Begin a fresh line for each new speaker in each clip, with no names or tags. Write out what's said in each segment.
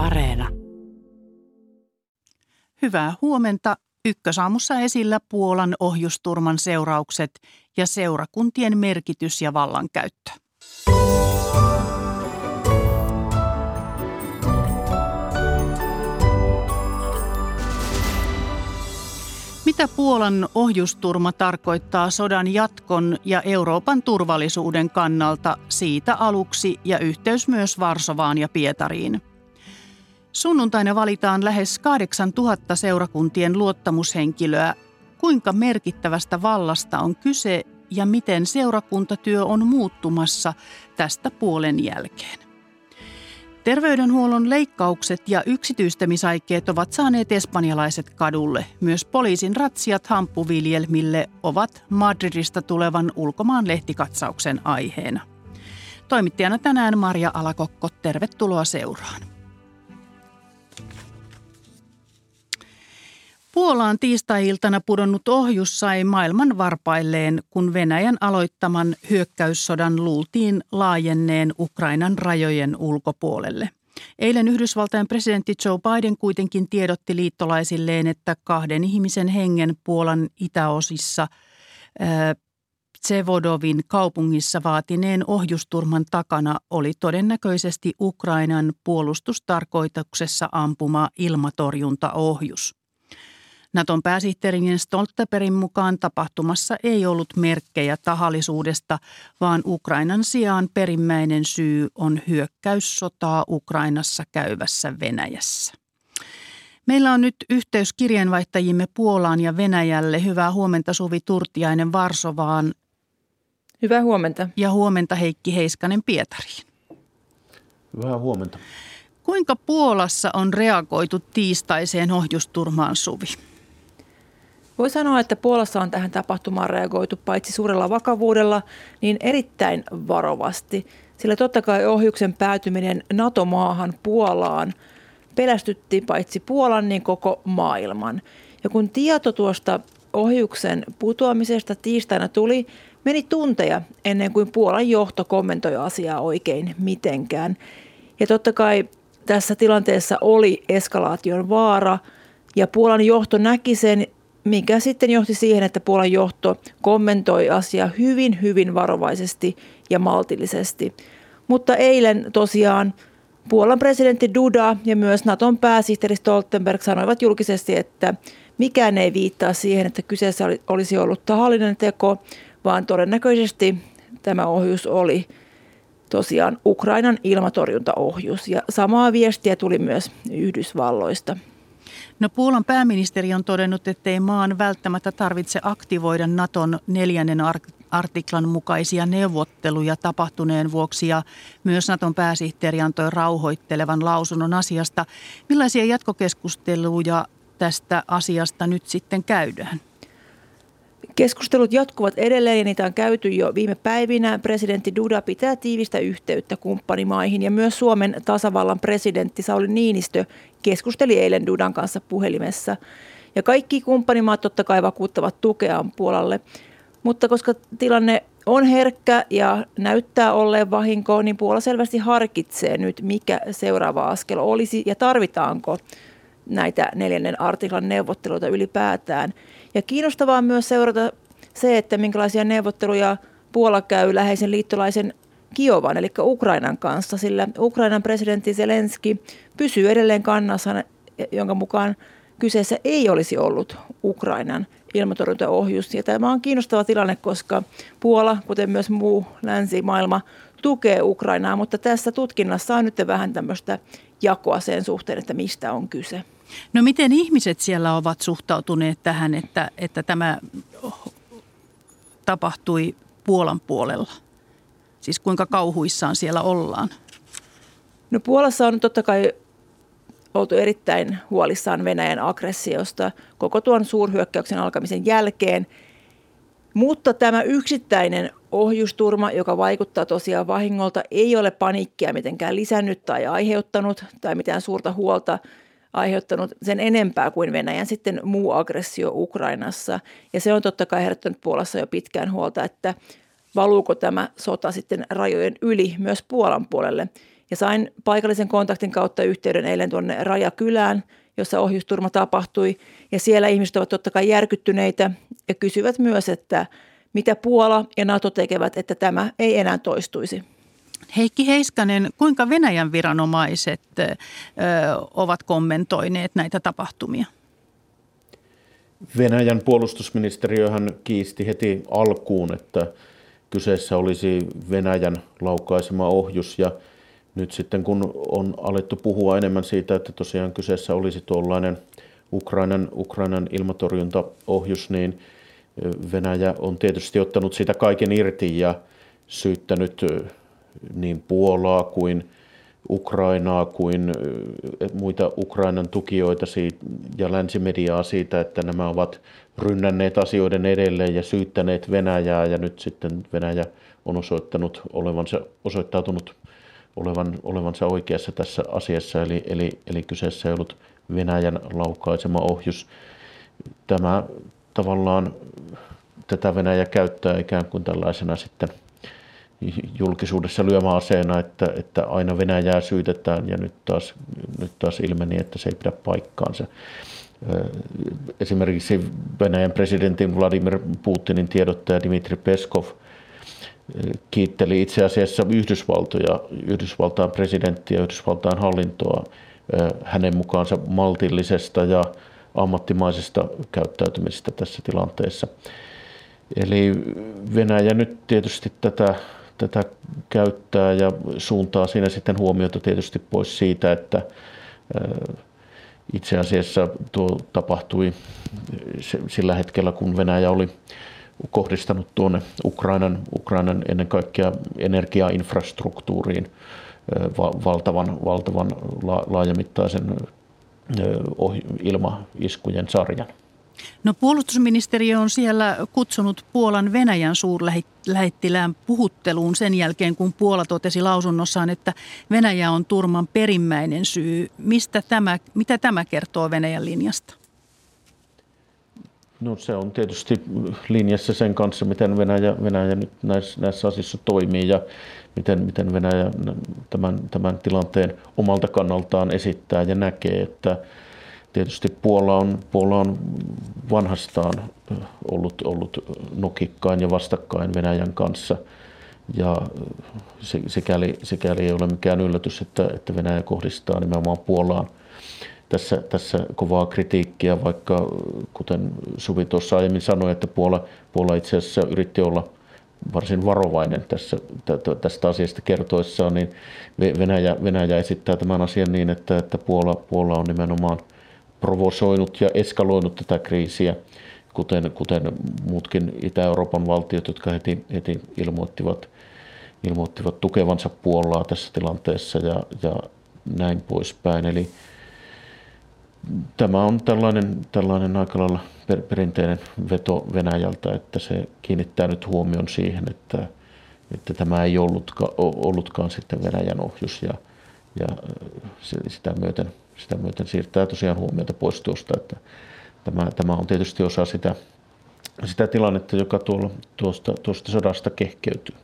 Areena.
Hyvää huomenta. Ykkösaamussa esillä Puolan ohjusturman seuraukset ja seurakuntien merkitys ja vallankäyttö. Mitä Puolan ohjusturma tarkoittaa sodan jatkon ja Euroopan turvallisuuden kannalta siitä aluksi ja yhteys myös Varsovaan ja Pietariin? Sunnuntaina valitaan lähes 8000 seurakuntien luottamushenkilöä. Kuinka merkittävästä vallasta on kyse ja miten seurakuntatyö on muuttumassa tästä puolen jälkeen? Terveydenhuollon leikkaukset ja yksityistämisaikeet ovat saaneet espanjalaiset kadulle. Myös poliisin ratsiat hamppuviljelmille ovat Madridista tulevan ulkomaan lehtikatsauksen aiheena. Toimittajana tänään Maria Alakokko, tervetuloa seuraan. Puolaan tiistai-iltana pudonnut ohjus sai maailman varpailleen, kun Venäjän aloittaman hyökkäyssodan luultiin laajenneen Ukrainan rajojen ulkopuolelle. Eilen Yhdysvaltain presidentti Joe Biden kuitenkin tiedotti liittolaisilleen, että kahden ihmisen hengen Puolan itäosissa Tsevodovin kaupungissa vaatineen ohjusturman takana oli todennäköisesti Ukrainan puolustustarkoituksessa ampuma ilmatorjuntaohjus. Naton pääsihteerin Stoltenbergin mukaan tapahtumassa ei ollut merkkejä tahallisuudesta, vaan Ukrainan sijaan perimmäinen syy on hyökkäyssotaa Ukrainassa käyvässä Venäjässä. Meillä on nyt yhteys kirjeenvaihtajimme Puolaan ja Venäjälle. Hyvää huomenta Suvi Turtiainen Varsovaan.
Hyvää huomenta.
Ja huomenta Heikki Heiskanen Pietariin.
Hyvää huomenta.
Kuinka Puolassa on reagoitu tiistaiseen ohjusturmaan Suvi?
Voi sanoa, että Puolassa on tähän tapahtumaan reagoitu paitsi suurella vakavuudella, niin erittäin varovasti. Sillä totta kai ohjuksen päätyminen NATO-maahan Puolaan pelästytti paitsi Puolan, niin koko maailman. Ja kun tieto tuosta ohjuksen putoamisesta tiistaina tuli, meni tunteja ennen kuin Puolan johto kommentoi asiaa oikein mitenkään. Ja totta kai tässä tilanteessa oli eskalaation vaara, ja Puolan johto näki sen mikä sitten johti siihen, että Puolan johto kommentoi asiaa hyvin, hyvin varovaisesti ja maltillisesti. Mutta eilen tosiaan Puolan presidentti Duda ja myös Naton pääsihteeri Stoltenberg sanoivat julkisesti, että mikään ei viittaa siihen, että kyseessä olisi ollut tahallinen teko, vaan todennäköisesti tämä ohjus oli tosiaan Ukrainan ilmatorjuntaohjus. Ja samaa viestiä tuli myös Yhdysvalloista.
No Puolan pääministeri on todennut, ettei maan välttämättä tarvitse aktivoida Naton neljännen artiklan mukaisia neuvotteluja tapahtuneen vuoksi ja myös Naton pääsihteeri antoi rauhoittelevan lausunnon asiasta. Millaisia jatkokeskusteluja tästä asiasta nyt sitten käydään?
Keskustelut jatkuvat edelleen ja niitä on käyty jo viime päivinä. Presidentti Duda pitää tiivistä yhteyttä kumppanimaihin ja myös Suomen tasavallan presidentti Sauli Niinistö keskusteli eilen Dudan kanssa puhelimessa. Ja kaikki kumppanimaat totta kai vakuuttavat tukeaan Puolalle. Mutta koska tilanne on herkkä ja näyttää olleen vahinko, niin Puola selvästi harkitsee nyt, mikä seuraava askel olisi ja tarvitaanko näitä neljännen artiklan neuvotteluita ylipäätään. Ja kiinnostavaa on myös seurata se, että minkälaisia neuvotteluja Puola käy läheisen liittolaisen Kiovan, eli Ukrainan kanssa, sillä Ukrainan presidentti Zelenski pysyy edelleen kannassa, jonka mukaan kyseessä ei olisi ollut Ukrainan ilmatorjuntaohjus. Ja tämä on kiinnostava tilanne, koska Puola, kuten myös muu länsimaailma, tukee Ukrainaa, mutta tässä tutkinnassa on nyt vähän tämmöistä jakoa sen suhteen, että mistä on kyse.
No miten ihmiset siellä ovat suhtautuneet tähän, että, että tämä tapahtui Puolan puolella? Siis kuinka kauhuissaan siellä ollaan?
No Puolassa on totta kai oltu erittäin huolissaan Venäjän aggressiosta koko tuon suurhyökkäyksen alkamisen jälkeen. Mutta tämä yksittäinen ohjusturma, joka vaikuttaa tosiaan vahingolta, ei ole paniikkia mitenkään lisännyt tai aiheuttanut tai mitään suurta huolta aiheuttanut sen enempää kuin Venäjän sitten muu aggressio Ukrainassa. Ja se on totta kai herättänyt Puolassa jo pitkään huolta, että valuuko tämä sota sitten rajojen yli myös Puolan puolelle. Ja sain paikallisen kontaktin kautta yhteyden eilen tuonne Rajakylään, jossa ohjusturma tapahtui. Ja siellä ihmiset ovat totta kai järkyttyneitä ja kysyvät myös, että mitä Puola ja NATO tekevät, että tämä ei enää toistuisi.
Heikki Heiskanen, kuinka Venäjän viranomaiset ö, ovat kommentoineet näitä tapahtumia?
Venäjän puolustusministeriöhän kiisti heti alkuun, että kyseessä olisi Venäjän laukaisema ohjus ja nyt sitten kun on alettu puhua enemmän siitä, että tosiaan kyseessä olisi tuollainen Ukrainan, Ukrainan ilmatorjuntaohjus, niin Venäjä on tietysti ottanut siitä kaiken irti ja syyttänyt niin Puolaa kuin Ukrainaa kuin muita Ukrainan tukijoita siitä, ja länsimediaa siitä, että nämä ovat rynnänneet asioiden edelleen ja syyttäneet Venäjää ja nyt sitten Venäjä on osoittanut olevansa, osoittautunut olevan, olevansa oikeassa tässä asiassa, eli, eli, eli kyseessä ei ollut Venäjän laukaisema ohjus. Tämä tavallaan tätä Venäjä käyttää ikään kuin tällaisena sitten julkisuudessa lyömäaseena, että, että aina Venäjää syytetään ja nyt taas, nyt taas ilmeni, että se ei pidä paikkaansa. Esimerkiksi Venäjän presidentin Vladimir Putinin tiedottaja Dmitri Peskov kiitteli itse asiassa Yhdysvaltoja, Yhdysvaltain presidenttiä Yhdysvaltain hallintoa hänen mukaansa maltillisesta ja ammattimaisesta käyttäytymisestä tässä tilanteessa. Eli Venäjä nyt tietysti tätä, tätä käyttää ja suuntaa siinä sitten huomiota tietysti pois siitä, että itse asiassa tuo tapahtui sillä hetkellä, kun Venäjä oli kohdistanut tuonne Ukrainan, Ukrainan ennen kaikkea energiainfrastruktuuriin valtavan, valtavan laajamittaisen ilmaiskujen sarjan.
No puolustusministeriö on siellä kutsunut Puolan Venäjän suurlähettilään puhutteluun sen jälkeen, kun Puola totesi lausunnossaan, että Venäjä on turman perimmäinen syy. Mistä tämä, mitä tämä kertoo Venäjän linjasta?
No se on tietysti linjassa sen kanssa, miten Venäjä, Venäjä nyt näissä, näissä asioissa toimii ja miten, miten Venäjä tämän, tämän tilanteen omalta kannaltaan esittää ja näkee, että tietysti Puola on, Puola on vanhastaan ollut, ollut nokikkain ja vastakkain Venäjän kanssa. Ja sikäli, sikäli ei ole mikään yllätys, että, että Venäjä kohdistaa nimenomaan Puolaan tässä, tässä kovaa kritiikkiä, vaikka kuten Suvi tuossa aiemmin sanoi, että Puola, Puola itse asiassa yritti olla varsin varovainen tässä, tästä asiasta kertoessaan, niin Venäjä, Venäjä esittää tämän asian niin, että, että Puola, Puola on nimenomaan provosoinut ja eskaloinut tätä kriisiä, kuten, kuten muutkin Itä-Euroopan valtiot, jotka heti, heti ilmoittivat, ilmoittivat tukevansa Puolaa tässä tilanteessa ja, ja näin poispäin. Eli tämä on tällainen, tällainen aika lailla per, perinteinen veto Venäjältä, että se kiinnittää nyt huomion siihen, että, että tämä ei ollutkaan, ollutkaan sitten Venäjän ohjus ja, ja sitä myöten sitä myöten siirtää tosiaan huomiota pois tuosta, että tämä, tämä on tietysti osa sitä, sitä tilannetta, joka tuolla, tuosta, tuosta sodasta kehkeytyy.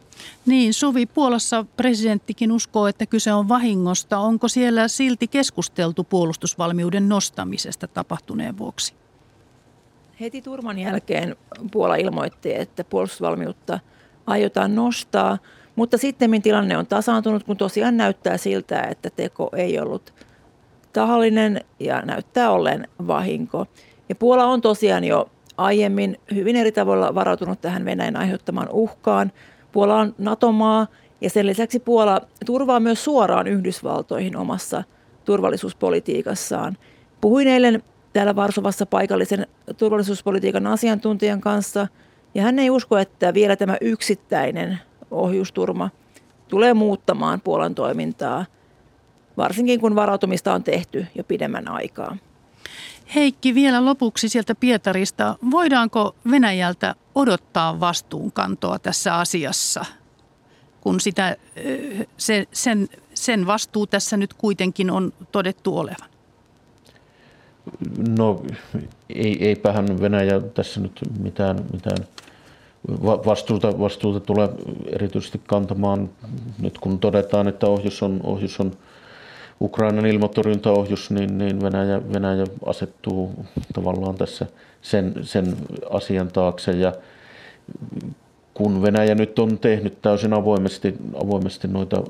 Niin, Suvi, Puolassa presidenttikin uskoo, että kyse on vahingosta. Onko siellä silti keskusteltu puolustusvalmiuden nostamisesta tapahtuneen vuoksi?
Heti turman jälkeen Puola ilmoitti, että puolustusvalmiutta aiotaan nostaa, mutta sitten tilanne on tasaantunut, kun tosiaan näyttää siltä, että teko ei ollut tahallinen ja näyttää olleen vahinko. Ja Puola on tosiaan jo aiemmin hyvin eri tavoilla varautunut tähän Venäjän aiheuttamaan uhkaan. Puola on NATO-maa ja sen lisäksi Puola turvaa myös suoraan Yhdysvaltoihin omassa turvallisuuspolitiikassaan. Puhuin eilen täällä Varsovassa paikallisen turvallisuuspolitiikan asiantuntijan kanssa ja hän ei usko, että vielä tämä yksittäinen ohjusturma tulee muuttamaan Puolan toimintaa – varsinkin kun varautumista on tehty jo pidemmän aikaa.
Heikki, vielä lopuksi sieltä Pietarista. Voidaanko Venäjältä odottaa vastuunkantoa tässä asiassa, kun sitä, se, sen, sen vastuu tässä nyt kuitenkin on todettu olevan?
No ei, eipähän Venäjä tässä nyt mitään, mitään vastuuta, vastuuta tulee erityisesti kantamaan, nyt kun todetaan, että ohjus on, ohjus on Ukrainan ilmatorjuntaohjus, niin, niin Venäjä, Venäjä asettuu tavallaan tässä sen, sen asian taakse. Ja kun Venäjä nyt on tehnyt täysin avoimesti, avoimesti noita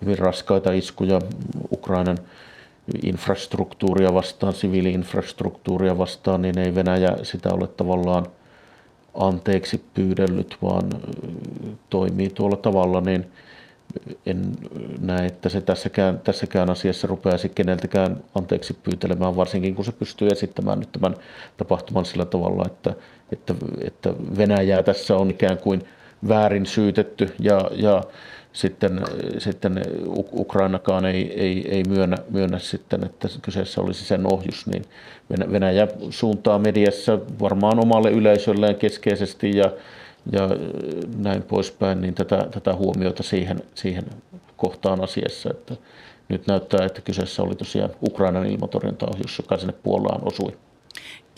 hyvin raskaita iskuja Ukrainan infrastruktuuria vastaan, siviiliinfrastruktuuria vastaan, niin ei Venäjä sitä ole tavallaan anteeksi pyydellyt, vaan toimii tuolla tavalla, niin en näe, että se tässäkään, tässäkään asiassa rupeaisi keneltäkään anteeksi pyytelemään, varsinkin kun se pystyy esittämään nyt tämän tapahtuman sillä tavalla, että, että, että Venäjää tässä on ikään kuin väärin syytetty ja, ja sitten, sitten Ukrainakaan ei, ei, ei myönnä, myönnä sitten, että kyseessä olisi sen ohjus, niin Venäjä suuntaa mediassa varmaan omalle yleisölleen keskeisesti ja, ja näin poispäin, niin tätä, tätä huomiota siihen, siihen kohtaan asiassa, että nyt näyttää, että kyseessä oli tosiaan Ukrainan ilmatorjuntaohjus, joka sinne Puolaan osui.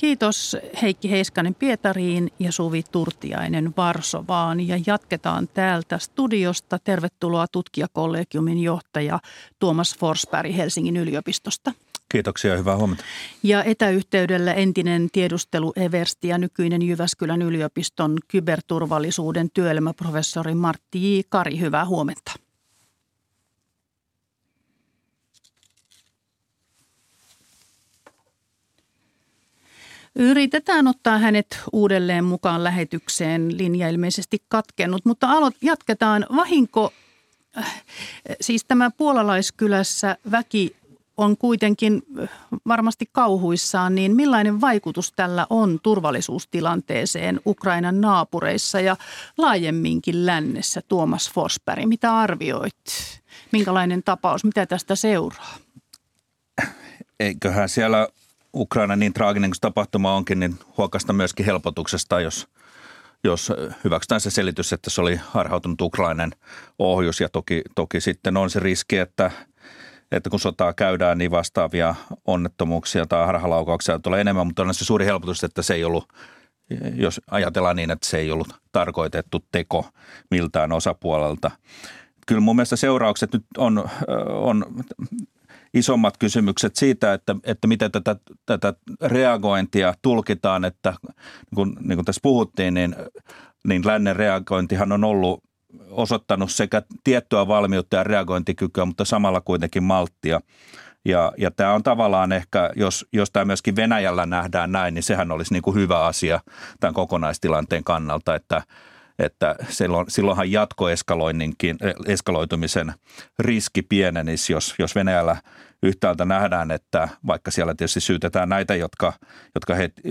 Kiitos Heikki Heiskanen Pietariin ja Suvi Turtiainen Varsovaan. Ja jatketaan täältä studiosta. Tervetuloa tutkijakollegiumin johtaja Tuomas Forsberg Helsingin yliopistosta.
Kiitoksia ja hyvää huomenta.
Ja etäyhteydellä entinen tiedustelu Eversti ja nykyinen Jyväskylän yliopiston kyberturvallisuuden työelämäprofessori Martti J. Kari. Hyvää huomenta. Yritetään ottaa hänet uudelleen mukaan lähetykseen. Linja ilmeisesti katkennut, mutta aloit, jatketaan. Vahinko, äh, siis tämä puolalaiskylässä väki on kuitenkin äh, varmasti kauhuissaan, niin millainen vaikutus tällä on turvallisuustilanteeseen Ukrainan naapureissa ja laajemminkin lännessä, Tuomas Forsberg? Mitä arvioit? Minkälainen tapaus? Mitä tästä seuraa?
Eiköhän siellä Ukraina niin traaginen kuin tapahtuma onkin, niin huokasta myöskin helpotuksesta, jos, jos hyväksytään se selitys, että se oli harhautunut Ukrainan ohjus. Ja toki, toki sitten on se riski, että, että kun sotaa käydään, niin vastaavia onnettomuuksia tai harhalaukauksia tulee enemmän, mutta on se suuri helpotus, että se ei ollut jos ajatellaan niin, että se ei ollut tarkoitettu teko miltään osapuolelta. Kyllä mun mielestä seuraukset nyt on, on isommat kysymykset siitä, että, että miten tätä, tätä reagointia tulkitaan, että niin kuin, niin kuin tässä puhuttiin, niin, niin lännen reagointihan on ollut osoittanut sekä tiettyä valmiutta ja reagointikykyä, mutta samalla kuitenkin malttia. Ja, ja tämä on tavallaan ehkä, jos, jos tämä myöskin Venäjällä nähdään näin, niin sehän olisi niin kuin hyvä asia tämän kokonaistilanteen kannalta, että, että silloin, silloinhan jatkoeskaloinninkin, eskaloitumisen riski pienenisi, jos, jos Venäjällä yhtäältä nähdään, että vaikka siellä tietysti syytetään näitä, jotka, jotka heti,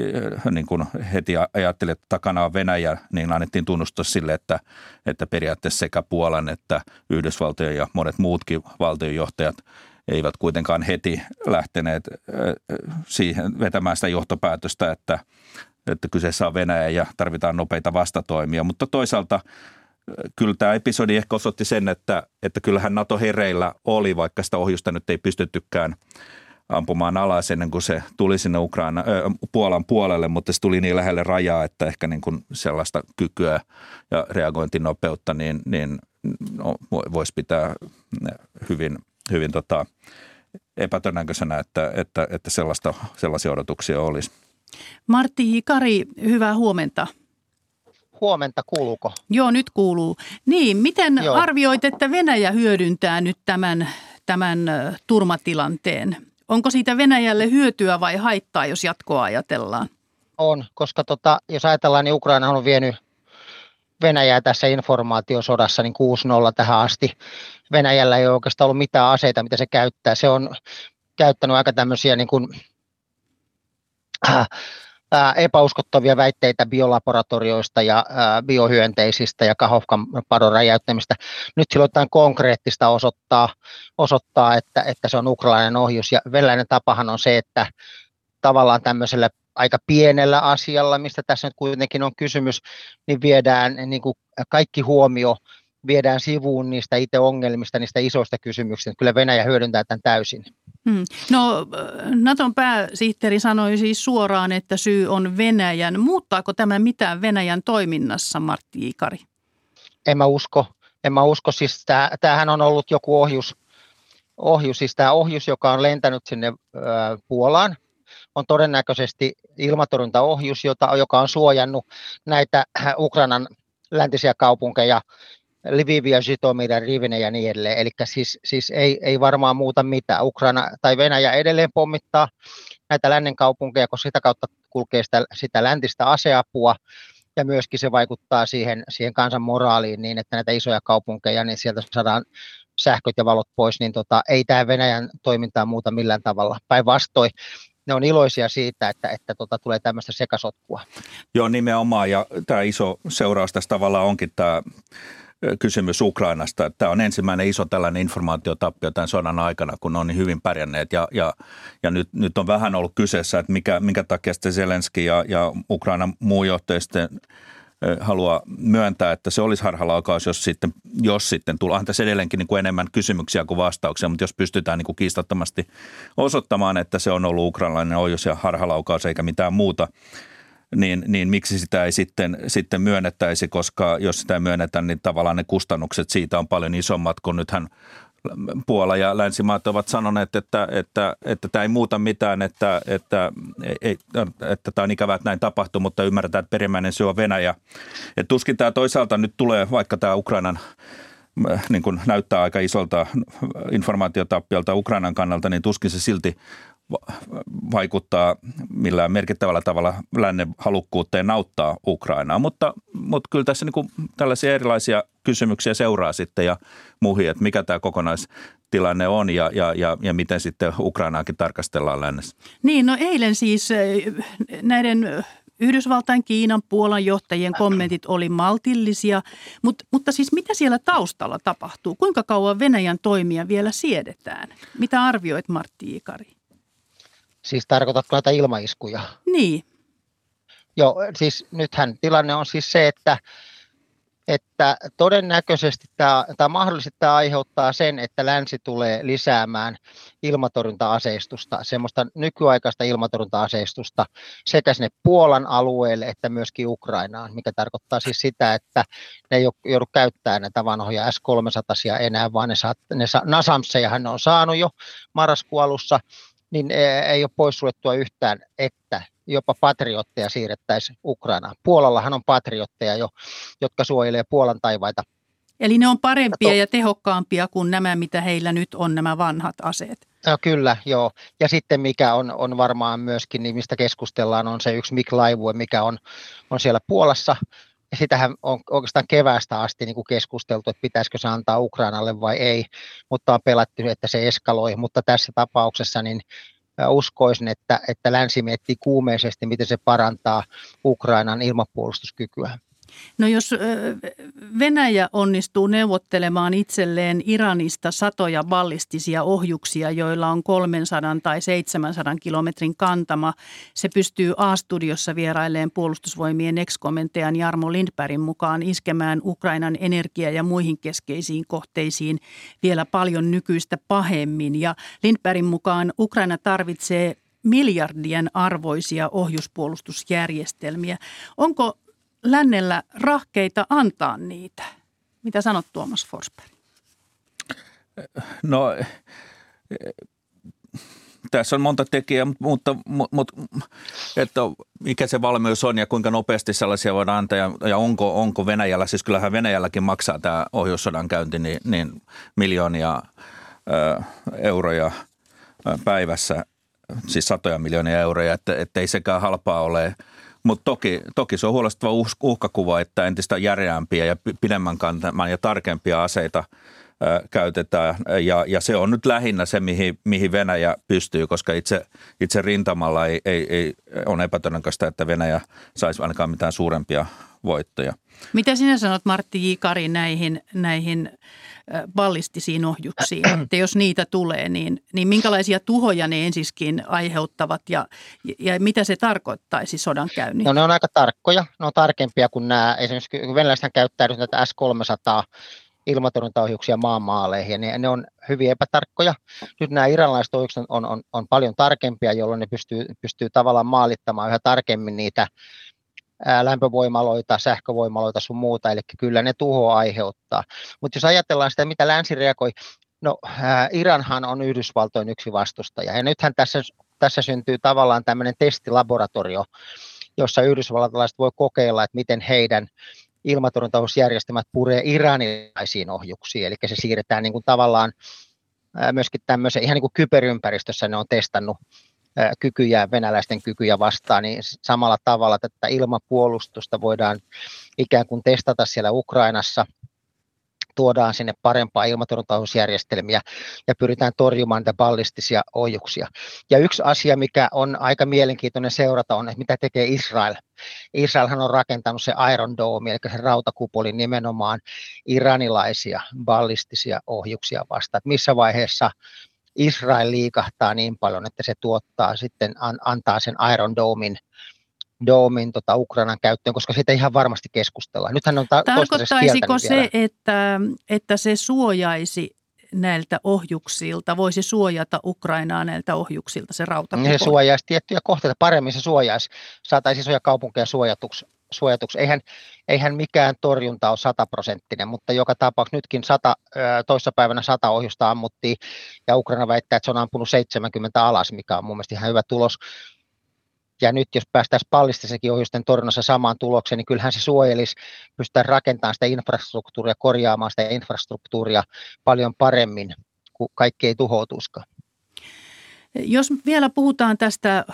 niin kuin heti ajattelivat, että takana on Venäjä, niin annettiin tunnustus sille, että, että periaatteessa sekä Puolan että Yhdysvaltojen ja monet muutkin valtionjohtajat eivät kuitenkaan heti lähteneet siihen vetämään sitä johtopäätöstä, että – että kyseessä on Venäjä ja tarvitaan nopeita vastatoimia. Mutta toisaalta kyllä tämä episodi ehkä osoitti sen, että, että kyllähän NATO hereillä oli, vaikka sitä ohjusta nyt ei pystyttykään ampumaan alas ennen kuin se tuli sinne Ukraina, äh, Puolan puolelle, mutta se tuli niin lähelle rajaa, että ehkä niin kuin sellaista kykyä ja reagointinopeutta niin, niin no, voisi pitää hyvin, hyvin tota, epätodennäköisenä, että, että, että sellaista, sellaisia odotuksia olisi.
Martti Hikari, hyvää huomenta.
Huomenta, kuuluuko?
Joo, nyt kuuluu. Niin, miten Joo. arvioit, että Venäjä hyödyntää nyt tämän, tämän turmatilanteen? Onko siitä Venäjälle hyötyä vai haittaa, jos jatkoa ajatellaan?
On, koska tota, jos ajatellaan, niin Ukraina on vienyt Venäjää tässä informaatiosodassa niin 6-0 tähän asti. Venäjällä ei ole oikeastaan ollut mitään aseita, mitä se käyttää. Se on käyttänyt aika tämmöisiä niin kuin epäuskottavia väitteitä biolaboratorioista ja äh, biohyönteisistä ja kahofkan padon räjäyttämistä. Nyt silloin jotain konkreettista osoittaa, osoittaa että, että se on ukrainainen ohjus. Ja venäläinen tapahan on se, että tavallaan tämmöisellä aika pienellä asialla, mistä tässä nyt kuitenkin on kysymys, niin viedään niin kuin kaikki huomio viedään sivuun niistä itse ongelmista, niistä isoista kysymyksistä. Kyllä Venäjä hyödyntää tämän täysin.
Hmm. No Naton pääsihteeri sanoi siis suoraan, että syy on Venäjän. Muuttaako tämä mitään Venäjän toiminnassa, Martti Ikari?
En mä usko. En mä usko. Siis tämähän on ollut joku ohjus, ohjus, siis tämä ohjus, joka on lentänyt sinne ö, Puolaan, on todennäköisesti ilmatorjuntaohjus, jota, joka on suojannut näitä Ukrainan läntisiä kaupunkeja – Lvivia, Zitomir, Rivne ja niin edelleen. Eli siis, siis ei, ei varmaan muuta mitään. Ukraina tai Venäjä edelleen pommittaa näitä lännen kaupunkeja, koska sitä kautta kulkee sitä, sitä läntistä aseapua ja myöskin se vaikuttaa siihen, siihen kansan moraaliin niin, että näitä isoja kaupunkeja, niin sieltä saadaan sähköt ja valot pois, niin tota, ei tämä Venäjän toimintaa muuta millään tavalla. Päinvastoin ne on iloisia siitä, että, että tota, tulee tämmöistä sekasotkua.
Joo, nimenomaan. Ja tämä iso seuraus tässä tavallaan onkin tämä kysymys Ukrainasta. Tämä on ensimmäinen iso tällainen informaatiotappio tämän sodan aikana, kun on niin hyvin pärjänneet. Ja, ja, ja nyt, nyt on vähän ollut kyseessä, että mikä, minkä takia sitten Zelenski ja, ja Ukrainan muu johtaja haluaa myöntää, että se olisi harhalaukaus, jos sitten, jos sitten tulee. tässä edelleenkin niin kuin enemmän kysymyksiä kuin vastauksia, mutta jos pystytään niin kuin kiistattomasti osoittamaan, että se on ollut ukrainalainen ohjus ja harhalaukaus eikä mitään muuta, niin, niin miksi sitä ei sitten, sitten myönnettäisi, koska jos sitä ei myönnetä, niin tavallaan ne kustannukset siitä on paljon isommat, kun nythän Puola ja länsimaat ovat sanoneet, että, että, että tämä ei muuta mitään, että, että, ei, että tämä on ikävää, että näin tapahtuu, mutta ymmärretään, että perimmäinen syy on Venäjä. Et tuskin tämä toisaalta nyt tulee, vaikka tämä Ukrainan niin kuin näyttää aika isolta informaatiotappiolta Ukrainan kannalta, niin tuskin se silti vaikuttaa millään merkittävällä tavalla lännen halukkuuteen nauttaa Ukrainaa. Mutta, mutta kyllä tässä niin kuin tällaisia erilaisia kysymyksiä seuraa sitten ja muihin, että mikä tämä kokonaistilanne on ja, ja, ja, ja miten sitten Ukrainaakin tarkastellaan lännessä.
Niin, no eilen siis näiden Yhdysvaltain, Kiinan, Puolan johtajien kommentit oli maltillisia, mutta, mutta siis mitä siellä taustalla tapahtuu? Kuinka kauan Venäjän toimia vielä siedetään? Mitä arvioit Martti Ikari?
Siis tarkoitatko näitä ilmaiskuja?
Niin.
Joo, siis nythän tilanne on siis se, että, että todennäköisesti tämä, tämä mahdollisesti tämä aiheuttaa sen, että länsi tulee lisäämään ilmatorjunta-aseistusta, semmoista nykyaikaista ilmatorjunta-aseistusta sekä sinne Puolan alueelle että myöskin Ukrainaan, mikä tarkoittaa siis sitä, että ne ei joudu käyttämään näitä vanhoja S-300 enää, vaan ne, saa, ne saa, Nasamsejahan ne on saanut jo marraskuun alussa, niin e, ei ole poissuljettua yhtään, että jopa patriotteja siirrettäisiin Ukrainaan. Puolallahan on patriotteja jo, jotka suojelee Puolan taivaita.
Eli ne on parempia ja tehokkaampia kuin nämä, mitä heillä nyt on, nämä vanhat aseet.
No, kyllä, joo. Ja sitten mikä on, on varmaan myöskin, niin mistä keskustellaan, on se yksi Mik Laivue, mikä on, on siellä Puolassa, sitähän on oikeastaan keväästä asti niin kuin keskusteltu, että pitäisikö se antaa Ukrainalle vai ei, mutta on pelätty, että se eskaloi. Mutta tässä tapauksessa niin uskoisin, että, että länsi miettii kuumeisesti, miten se parantaa Ukrainan ilmapuolustuskykyä.
No jos Venäjä onnistuu neuvottelemaan itselleen Iranista satoja ballistisia ohjuksia, joilla on 300 tai 700 kilometrin kantama, se pystyy A-studiossa vierailleen puolustusvoimien ekskomentajan Jarmo Lindbergin mukaan iskemään Ukrainan energia- ja muihin keskeisiin kohteisiin vielä paljon nykyistä pahemmin. Ja Lindbergin mukaan Ukraina tarvitsee miljardien arvoisia ohjuspuolustusjärjestelmiä. Onko lännellä rahkeita antaa niitä? Mitä sanot Tuomas Forsberg?
No tässä on monta tekijää, mutta, mutta että mikä se valmius on ja kuinka nopeasti sellaisia voidaan antaa ja, onko, onko Venäjällä, siis kyllähän Venäjälläkin maksaa tämä ohjussodan käynti niin, niin miljoonia euroja päivässä, siis satoja miljoonia euroja, että, että ei sekään halpaa ole – mutta toki, toki se on huolestuttava uhkakuva, että entistä järeämpiä ja pidemmän kantaman ja tarkempia aseita käytetään. Ja, ja se on nyt lähinnä se, mihin, mihin Venäjä pystyy, koska itse, itse rintamalla ei, ei, ei on epätodennäköistä, että Venäjä saisi ainakaan mitään suurempia voittoja.
Mitä sinä sanot Martti J. Kari näihin, näihin ballistisiin ohjuksiin, että jos niitä tulee, niin, niin minkälaisia tuhoja ne ensiskin aiheuttavat ja, ja mitä se tarkoittaisi sodan käynnin?
No ne on aika tarkkoja, ne on tarkempia kuin nämä, esimerkiksi venäläiset käyttää nyt näitä S-300 ilmatorjuntaohjuksia maanmaaleihin, ja ne, ne on hyvin epätarkkoja. Nyt nämä iranilaiset ohjukset on, on, on paljon tarkempia, jolloin ne pystyy, pystyy tavallaan maalittamaan yhä tarkemmin niitä lämpövoimaloita, sähkövoimaloita sun muuta, eli kyllä ne tuhoa aiheuttaa. Mutta jos ajatellaan sitä, mitä länsi reagoi, no Iranhan on Yhdysvaltojen yksi vastustaja, ja nythän tässä, tässä syntyy tavallaan tämmöinen testilaboratorio, jossa yhdysvaltalaiset voi kokeilla, että miten heidän ilmatorjuntausjärjestelmät puree iranilaisiin ohjuksiin, eli se siirretään niin kuin tavallaan myöskin tämmöisen, ihan niin kuin kyberympäristössä ne on testannut kykyjä, venäläisten kykyjä vastaan, niin samalla tavalla tätä ilmapuolustusta voidaan ikään kuin testata siellä Ukrainassa – tuodaan sinne parempaa ilmatorjuntausjärjestelmiä ja pyritään torjumaan niitä ballistisia ohjuksia. Ja yksi asia, mikä on aika mielenkiintoinen seurata, on, että mitä tekee Israel. Israelhan on rakentanut se Iron Dome, eli se rautakupoli nimenomaan iranilaisia ballistisia ohjuksia vastaan. Että missä vaiheessa Israel liikahtaa niin paljon, että se tuottaa sitten, antaa sen Iron Domein Doomin tota, Ukrainan käyttöön, koska siitä ihan varmasti keskustellaan. Nythän on ta-
Tarkoittaisiko se, että, että se suojaisi näiltä ohjuksilta, voisi suojata Ukrainaa näiltä ohjuksilta se rautakupoli?
Se suojaisi tiettyjä kohteita, paremmin se suojaisi, saataisiin isoja kaupunkeja suojatuksi. Suojatuksi. Eihän, eihän mikään torjunta ole sataprosenttinen, mutta joka tapauksessa nytkin sata, toissapäivänä sata ohjusta ammuttiin ja Ukraina väittää, että se on ampunut 70 alas, mikä on mun mielestä ihan hyvä tulos ja nyt jos päästäisiin pallistisekin ohjusten torjunnassa samaan tulokseen, niin kyllähän se suojelisi, pystytään rakentamaan sitä infrastruktuuria, korjaamaan sitä infrastruktuuria paljon paremmin, kuin kaikki ei tuhoutuskaan.
Jos vielä puhutaan tästä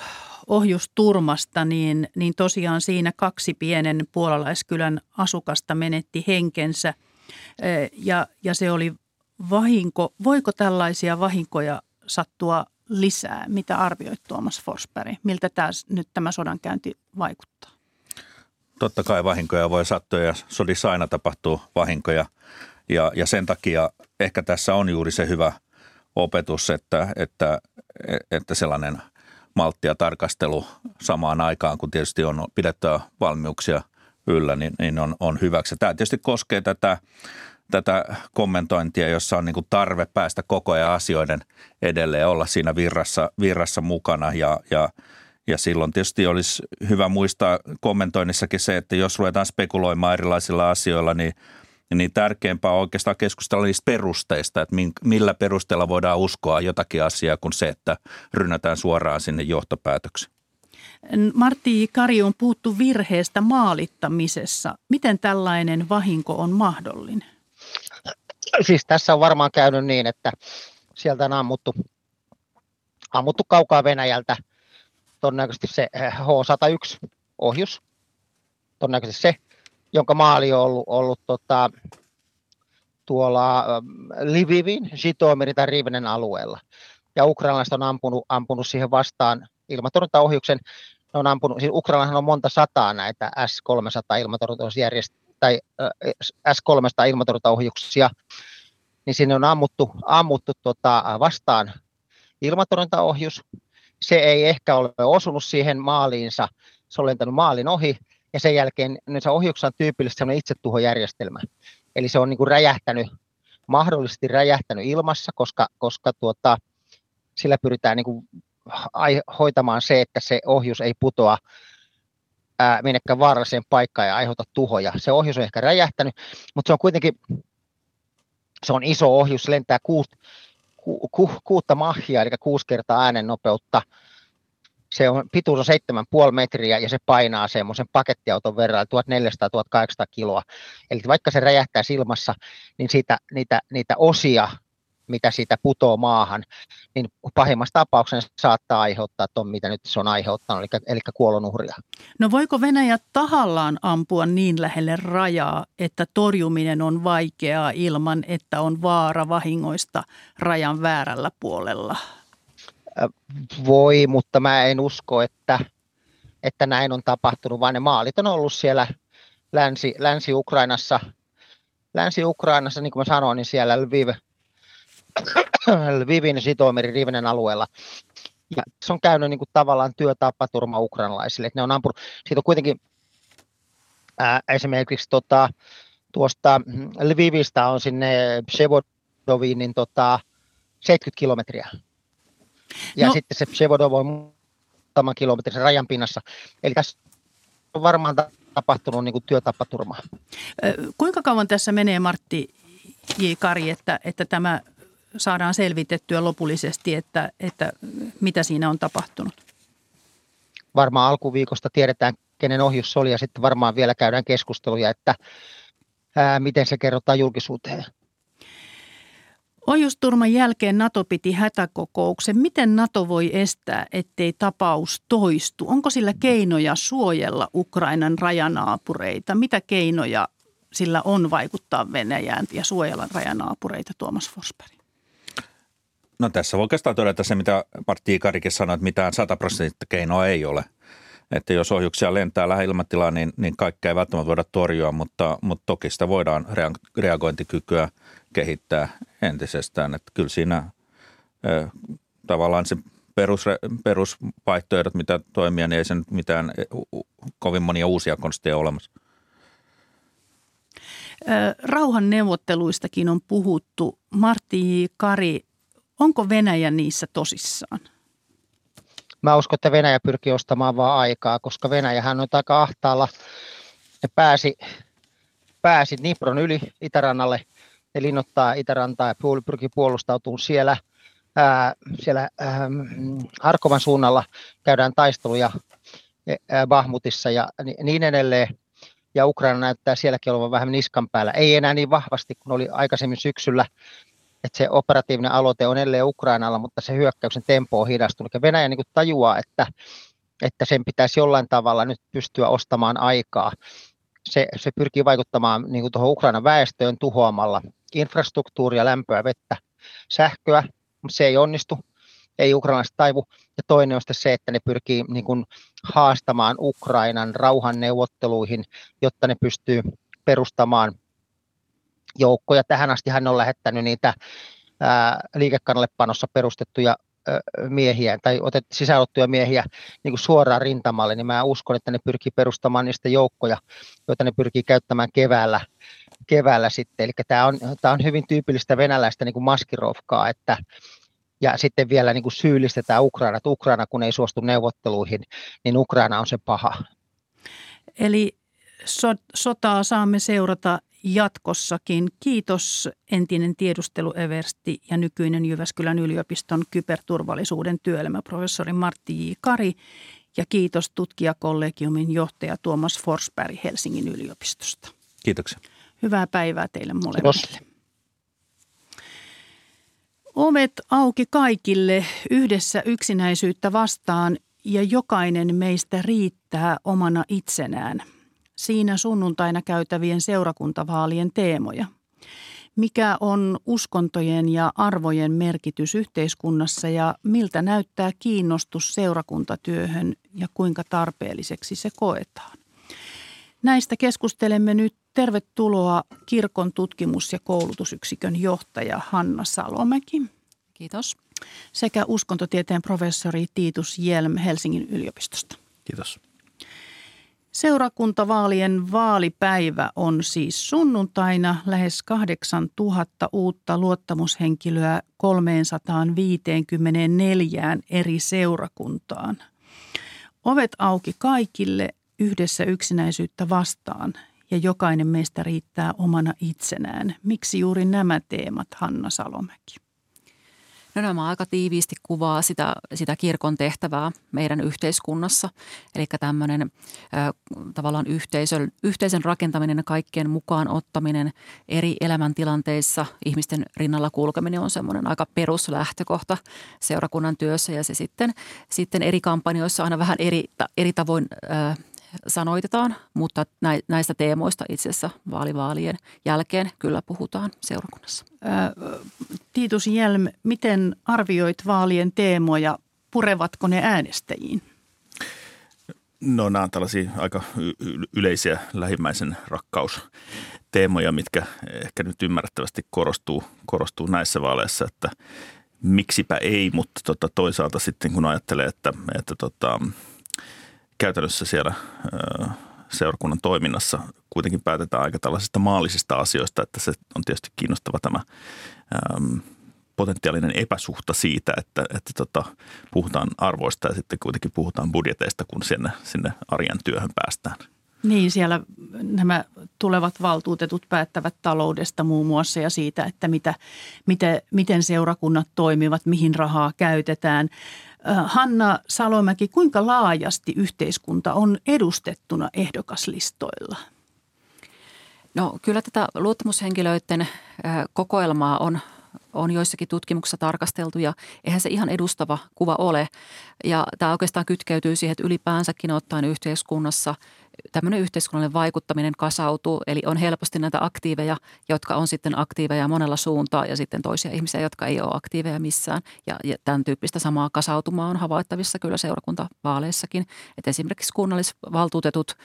ohjusturmasta, niin, niin tosiaan siinä kaksi pienen puolalaiskylän asukasta menetti henkensä ja, ja se oli vahinko. Voiko tällaisia vahinkoja sattua lisää? Mitä arvioit Tuomas Forsberg? Miltä tämä, nyt tämä sodankäynti vaikuttaa?
Totta kai vahinkoja voi sattua ja sodissa aina tapahtuu vahinkoja ja, ja sen takia ehkä tässä on juuri se hyvä opetus, että, että, että sellainen maltti ja tarkastelu samaan aikaan, kun tietysti on pidettävä valmiuksia yllä, niin, niin on, on hyväksi. Tämä tietysti koskee tätä tätä kommentointia, jossa on niin kuin tarve päästä koko ajan asioiden edelleen olla siinä virrassa, virrassa mukana ja, ja, ja silloin tietysti olisi hyvä muistaa kommentoinnissakin se, että jos ruvetaan spekuloimaan erilaisilla asioilla, niin niin tärkeämpää on oikeastaan keskustella niistä perusteista, että millä perusteella voidaan uskoa jotakin asiaa kuin se, että rynnätään suoraan sinne johtopäätöksiin.
Martti Kari on puhuttu virheestä maalittamisessa. Miten tällainen vahinko on mahdollinen?
siis tässä on varmaan käynyt niin, että sieltä on ammuttu, ammuttu kaukaa Venäjältä todennäköisesti se H101 eh, ohjus, todennäköisesti se, jonka maali on ollut, ollut tota, tuolla ähm, Livivin, Jitomirin tai Rivenen alueella. Ja ukrainalaiset on ampunut, ampunut siihen vastaan ilmatorjuntaohjuksen. Ne on ampunut, siis Ukrainahan on monta sataa näitä S-300 ilmatorjuntaohjusjärjestelmiä tai S-300 ilmatorjuntaohjuksia, niin sinne on ammuttu, ammuttu tota vastaan ilmatorjuntaohjus. Se ei ehkä ole osunut siihen maaliinsa, se on lentänyt maalin ohi, ja sen jälkeen niin se ohjuksessa on tyypillisesti sellainen itsetuhojärjestelmä. Eli se on niin kuin räjähtänyt, mahdollisesti räjähtänyt ilmassa, koska, koska tuota, sillä pyritään niin kuin hoitamaan se, että se ohjus ei putoa ää, minnekään vaaralliseen paikkaan ja aiheuta tuhoja. Se ohjus on ehkä räjähtänyt, mutta se on kuitenkin se on iso ohjus, lentää kuut, ku, ku, kuutta mahia, eli kuusi kertaa äänen nopeutta. Se on, pituus on 7,5 metriä ja se painaa semmoisen pakettiauton verran, 1400-1800 kiloa. Eli vaikka se räjähtää silmassa, niin siitä, niitä, niitä osia mitä siitä putoo maahan, niin pahimmassa tapauksessa saattaa aiheuttaa tuon, mitä nyt se on aiheuttanut, eli, eli kuolonuhria.
No voiko Venäjä tahallaan ampua niin lähelle rajaa, että torjuminen on vaikeaa ilman, että on vaara vahingoista rajan väärällä puolella?
Voi, mutta mä en usko, että, että näin on tapahtunut, vaan ne maalit on ollut siellä Länsi, Länsi-Ukrainassa, Länsi-Ukrainassa, niin kuin mä sanoin, niin siellä Lviv, Lvivin Sitomiri Rivenen alueella. Ja se on käynyt niin kuin tavallaan työtapaturma ukrainalaisille. ne on ampunut. Siitä on kuitenkin ää, esimerkiksi tota, tuosta Lvivistä on sinne Psevodoviin niin tota, 70 kilometriä. Ja no. sitten se Psevodov on muutaman kilometrin rajan pinnassa. Eli tässä on varmaan tapahtunut niin kuin työtapaturma.
Kuinka kauan tässä menee, Martti J. Kari, että, että tämä saadaan selvitettyä lopullisesti, että, että mitä siinä on tapahtunut?
Varmaan alkuviikosta tiedetään, kenen ohjus oli ja sitten varmaan vielä käydään keskusteluja, että ää, miten se kerrotaan julkisuuteen.
Ohjusturman jälkeen NATO piti hätäkokouksen. Miten NATO voi estää, ettei tapaus toistu? Onko sillä keinoja suojella Ukrainan rajanaapureita? Mitä keinoja sillä on vaikuttaa Venäjään ja suojella rajanaapureita, Tuomas Forsberg?
No tässä voi oikeastaan todeta se, mitä Martti Ikarikin sanoi, että mitään sataprosenttista keinoa ei ole. Että jos ohjuksia lentää läheilmatilaan, niin, niin kaikkea ei välttämättä voida torjua, mutta, mutta toki sitä voidaan reagointikykyä kehittää entisestään. Että kyllä siinä ö, tavallaan se perus, perusvaihtoehdot, mitä toimia, niin ei sen mitään kovin monia uusia konsteja olemassa.
Rauhan neuvotteluistakin on puhuttu. Martti Kari, onko Venäjä niissä tosissaan?
Mä uskon, että Venäjä pyrkii ostamaan vaan aikaa, koska Venäjähän on aika ahtaalla. Ne pääsi, pääsi Dnipron yli itärannalle, ne linnottaa itärantaa ja pyrkii puolustautumaan siellä. Ää, siellä ää, Harkovan suunnalla käydään taisteluja ää, Bahmutissa ja niin edelleen. Ja Ukraina näyttää sielläkin olevan vähän niskan päällä. Ei enää niin vahvasti kuin oli aikaisemmin syksyllä että se operatiivinen aloite on edelleen Ukrainalla, mutta se hyökkäyksen tempo on hidastunut. Ja Venäjä niin tajuaa, että, että sen pitäisi jollain tavalla nyt pystyä ostamaan aikaa. Se, se pyrkii vaikuttamaan niin tuohon Ukrainan väestöön tuhoamalla infrastruktuuria, lämpöä, vettä, sähköä, mutta se ei onnistu, ei ukrainalaiset taivu. Ja toinen on sitten se, että ne pyrkii niin kuin haastamaan Ukrainan rauhanneuvotteluihin, jotta ne pystyy perustamaan joukkoja. Tähän asti hän on lähettänyt niitä liikekannallepanossa perustettuja miehiä tai otet, miehiä niin kuin suoraan rintamalle, niin mä uskon, että ne pyrkii perustamaan niistä joukkoja, joita ne pyrkii käyttämään keväällä, keväällä sitten. Eli tämä on, tämä on hyvin tyypillistä venäläistä niin kuin maskirovkaa, että ja sitten vielä niin kuin syyllistetään Ukraina, että Ukraina kun ei suostu neuvotteluihin, niin Ukraina on se paha.
Eli so- sotaa saamme seurata jatkossakin. Kiitos entinen tiedustelueversti ja nykyinen Jyväskylän yliopiston kyberturvallisuuden työelämäprofessori Martti J. Kari ja kiitos tutkijakollegiumin johtaja Tuomas Forsberg Helsingin yliopistosta.
Kiitoksia.
Hyvää päivää teille molemmille. Ovet auki kaikille yhdessä yksinäisyyttä vastaan ja jokainen meistä riittää omana itsenään – siinä sunnuntaina käytävien seurakuntavaalien teemoja. Mikä on uskontojen ja arvojen merkitys yhteiskunnassa ja miltä näyttää kiinnostus seurakuntatyöhön ja kuinka tarpeelliseksi se koetaan? Näistä keskustelemme nyt. Tervetuloa kirkon tutkimus- ja koulutusyksikön johtaja Hanna Salomäki.
Kiitos.
Sekä uskontotieteen professori Tiitus Jelm Helsingin yliopistosta.
Kiitos.
Seurakuntavaalien vaalipäivä on siis sunnuntaina lähes 8000 uutta luottamushenkilöä 354 eri seurakuntaan. Ovet auki kaikille yhdessä yksinäisyyttä vastaan ja jokainen meistä riittää omana itsenään. Miksi juuri nämä teemat, Hanna Salomäki?
No nämä aika tiiviisti kuvaa sitä, sitä kirkon tehtävää meidän yhteiskunnassa. Eli tämmöinen ö, tavallaan yhteisön, yhteisön rakentaminen ja kaikkien mukaan ottaminen eri elämäntilanteissa, ihmisten rinnalla kulkeminen on semmoinen aika peruslähtökohta seurakunnan työssä ja se sitten, sitten eri kampanjoissa aina vähän eri, eri tavoin ö, sanoitetaan, mutta näistä teemoista itse asiassa vaalivaalien jälkeen kyllä puhutaan seurakunnassa.
Tiitus Jelm, miten arvioit vaalien teemoja? Purevatko ne äänestäjiin?
No nämä on tällaisia aika yleisiä lähimmäisen rakkausteemoja, mitkä ehkä nyt ymmärrettävästi korostuu, korostuu näissä vaaleissa, että miksipä ei, mutta tota, toisaalta sitten kun ajattelee, että, että tota, käytännössä siellä seurakunnan toiminnassa kuitenkin päätetään aika tällaisista maallisista asioista, että se on tietysti kiinnostava tämä äm, potentiaalinen epäsuhta siitä, että, että tota, puhutaan arvoista ja sitten kuitenkin puhutaan budjeteista, kun sinne, sinne arjen työhön päästään.
Niin, siellä nämä tulevat valtuutetut päättävät taloudesta muun muassa ja siitä, että mitä, mitä, miten seurakunnat toimivat, mihin rahaa käytetään. Hanna Salomäki, kuinka laajasti yhteiskunta on edustettuna ehdokaslistoilla?
No kyllä tätä luottamushenkilöiden kokoelmaa on on joissakin tutkimuksissa tarkasteltu ja eihän se ihan edustava kuva ole. Ja tämä oikeastaan kytkeytyy siihen, että ylipäänsäkin ottaen yhteiskunnassa tämmöinen yhteiskunnallinen vaikuttaminen kasautuu. Eli on helposti näitä aktiiveja, jotka on sitten aktiiveja monella suuntaa ja sitten toisia ihmisiä, jotka ei ole aktiiveja missään. Ja, ja tämän tyyppistä samaa kasautumaa on havaittavissa kyllä seurakuntavaaleissakin. Että esimerkiksi kunnallisvaltuutetut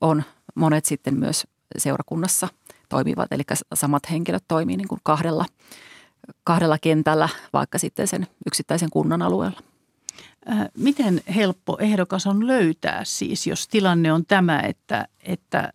on monet sitten myös seurakunnassa toimivat, eli samat henkilöt toimii niin kuin kahdella – kahdella kentällä, vaikka sitten sen yksittäisen kunnan alueella.
Äh, miten helppo ehdokas on löytää siis, jos tilanne on tämä, että, että,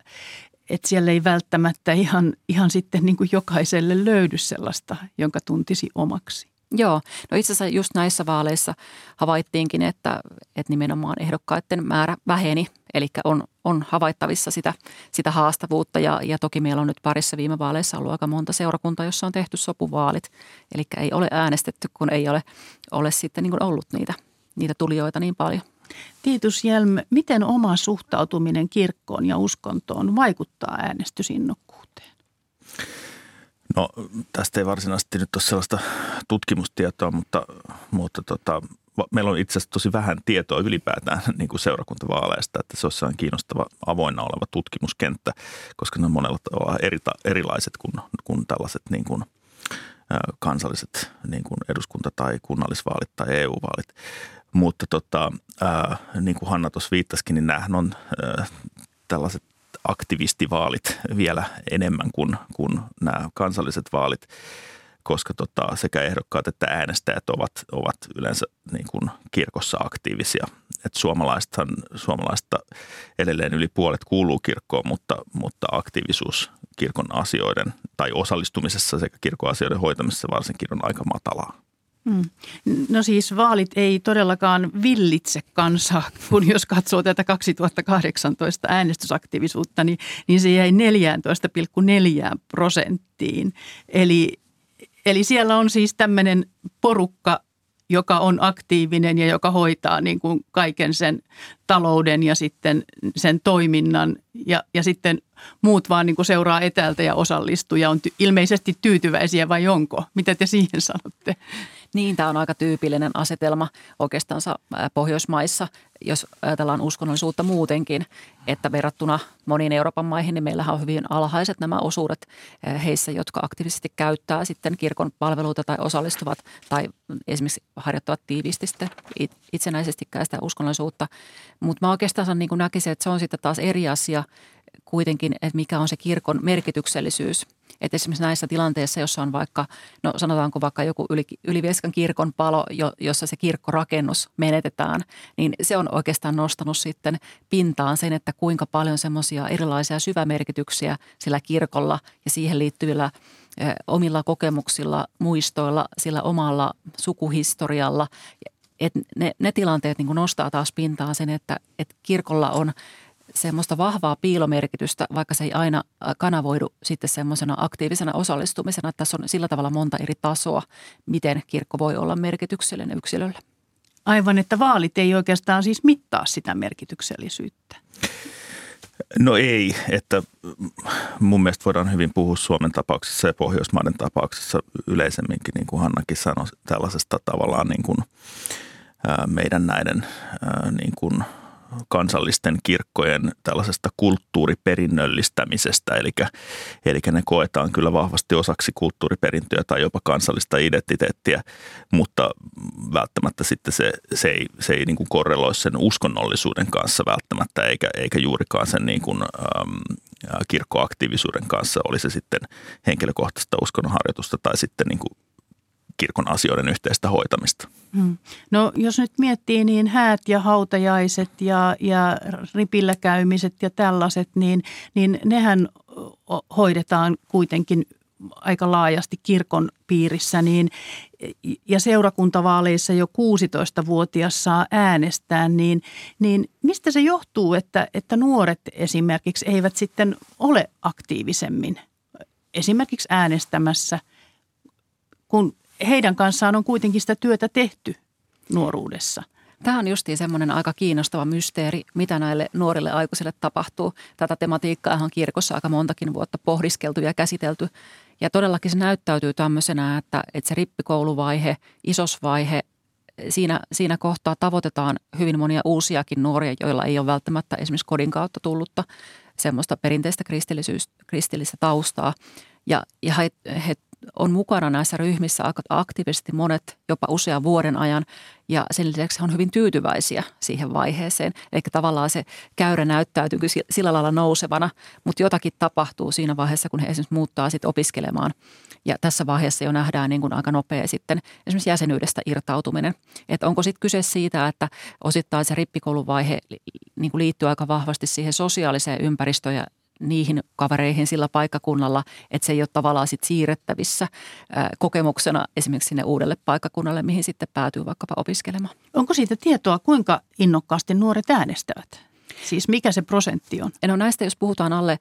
että siellä ei välttämättä ihan, ihan sitten niin kuin jokaiselle löydy sellaista, jonka tuntisi omaksi?
Joo, no itse asiassa just näissä vaaleissa havaittiinkin, että, että nimenomaan ehdokkaiden määrä väheni, eli on, on havaittavissa sitä, sitä haastavuutta. Ja, ja toki meillä on nyt parissa viime vaaleissa ollut aika monta seurakuntaa, jossa on tehty sopuvaalit, eli ei ole äänestetty, kun ei ole, ole sitten niin ollut niitä, niitä tulijoita niin paljon.
Tiitus Jelm, miten oma suhtautuminen kirkkoon ja uskontoon vaikuttaa äänestysinnokkuuteen?
No tästä ei varsinaisesti nyt ole sellaista tutkimustietoa, mutta, mutta tota, meillä on itse asiassa tosi vähän tietoa ylipäätään niin kuin seurakuntavaaleista, että se on kiinnostava avoinna oleva tutkimuskenttä, koska ne on monella tavalla eri, erilaiset kuin, kuin tällaiset niin kuin, kansalliset niin kuin eduskunta- tai kunnallisvaalit tai EU-vaalit. Mutta tota, ää, niin kuin Hanna tuossa viittasikin, niin nämähän on ää, tällaiset aktivistivaalit vielä enemmän kuin, kuin nämä kansalliset vaalit, koska tota, sekä ehdokkaat että äänestäjät ovat, ovat yleensä niin kuin kirkossa aktiivisia. Et suomalaista edelleen yli puolet kuuluu kirkkoon, mutta, mutta aktiivisuus kirkon asioiden tai osallistumisessa sekä kirkon asioiden hoitamisessa varsinkin on aika matalaa.
Hmm. No siis vaalit ei todellakaan villitse kansaa, kun jos katsoo tätä 2018 äänestysaktiivisuutta, niin, niin se jäi 14,4 prosenttiin. Eli, eli siellä on siis tämmöinen porukka, joka on aktiivinen ja joka hoitaa niin kuin kaiken sen talouden ja sitten sen toiminnan ja, ja sitten muut vaan niin kuin seuraa etäältä ja osallistuu ja on ty- ilmeisesti tyytyväisiä vai onko? Mitä te siihen sanotte?
Niin, tämä on aika tyypillinen asetelma oikeastaan Pohjoismaissa, jos ajatellaan uskonnollisuutta muutenkin, että verrattuna moniin Euroopan maihin, niin meillähän on hyvin alhaiset nämä osuudet heissä, jotka aktiivisesti käyttää sitten kirkon palveluita tai osallistuvat tai esimerkiksi harjoittavat tiiviisti sitten itsenäisestikään sitä uskonnollisuutta. Mutta mä oikeastaan niin näkisin, että se on sitten taas eri asia kuitenkin, että mikä on se kirkon merkityksellisyys – että esimerkiksi näissä tilanteissa, jossa on vaikka, no sanotaanko vaikka joku yli, Ylivieskan kirkon palo, jo, jossa se kirkkorakennus menetetään, niin se on oikeastaan nostanut sitten pintaan sen, että kuinka paljon semmoisia erilaisia syvämerkityksiä sillä kirkolla ja siihen liittyvillä omilla kokemuksilla, muistoilla, sillä omalla sukuhistorialla. Et ne, ne tilanteet niin nostaa taas pintaan sen, että, että kirkolla on – semmoista vahvaa piilomerkitystä, vaikka se ei aina äh, kanavoidu sitten semmoisena aktiivisena osallistumisena. Että tässä on sillä tavalla monta eri tasoa, miten kirkko voi olla merkityksellinen yksilölle.
Aivan, että vaalit ei oikeastaan siis mittaa sitä merkityksellisyyttä.
No ei, että mun mielestä voidaan hyvin puhua Suomen tapauksessa ja Pohjoismaiden tapauksessa yleisemminkin, niin kuin Hannakin sanoi, tällaisesta tavallaan niin kuin meidän näiden niin kuin – kansallisten kirkkojen tällaisesta kulttuuriperinnöllistämisestä, eli, eli ne koetaan kyllä vahvasti osaksi kulttuuriperintöä tai jopa kansallista identiteettiä, mutta välttämättä sitten se, se ei, se ei niin kuin korreloi sen uskonnollisuuden kanssa välttämättä, eikä, eikä juurikaan sen niin kuin, äm, kirkkoaktiivisuuden kanssa, oli se sitten henkilökohtaista uskonnonharjoitusta tai sitten niin kuin kirkon asioiden yhteistä hoitamista.
Hmm. No jos nyt miettii niin häät ja hautajaiset ja, ja ripillä käymiset ja tällaiset, niin, niin nehän hoidetaan kuitenkin aika laajasti kirkon piirissä, niin, ja seurakuntavaaleissa jo 16-vuotias saa äänestää, niin, niin mistä se johtuu, että, että nuoret esimerkiksi eivät sitten ole aktiivisemmin esimerkiksi äänestämässä, kun heidän kanssaan on kuitenkin sitä työtä tehty nuoruudessa –
Tämä on justiin semmoinen aika kiinnostava mysteeri, mitä näille nuorille aikuisille tapahtuu. Tätä tematiikkaa on kirkossa aika montakin vuotta pohdiskeltu ja käsitelty. Ja todellakin se näyttäytyy tämmöisenä, että, että se rippikouluvaihe, isosvaihe, siinä, siinä kohtaa tavoitetaan hyvin monia uusiakin nuoria, joilla ei ole välttämättä esimerkiksi kodin kautta tullutta semmoista perinteistä kristillistä taustaa. Ja, ja he, he on mukana näissä ryhmissä aktiivisesti monet jopa usean vuoden ajan ja sen lisäksi on hyvin tyytyväisiä siihen vaiheeseen. Eli tavallaan se käyrä näyttäytyy sillä lailla nousevana, mutta jotakin tapahtuu siinä vaiheessa, kun he esimerkiksi muuttaa sitten opiskelemaan. Ja tässä vaiheessa jo nähdään niin kuin aika nopea sitten esimerkiksi jäsenyydestä irtautuminen. Että onko sitten kyse siitä, että osittain se rippikouluvaihe niin kuin liittyy aika vahvasti siihen sosiaaliseen ympäristöön ja niihin kavereihin sillä paikkakunnalla, että se ei ole tavallaan sit siirrettävissä kokemuksena esimerkiksi sinne uudelle paikkakunnalle, mihin sitten päätyy vaikkapa opiskelemaan.
Onko siitä tietoa, kuinka innokkaasti nuoret äänestävät? Siis mikä se prosentti on?
No näistä, jos puhutaan alle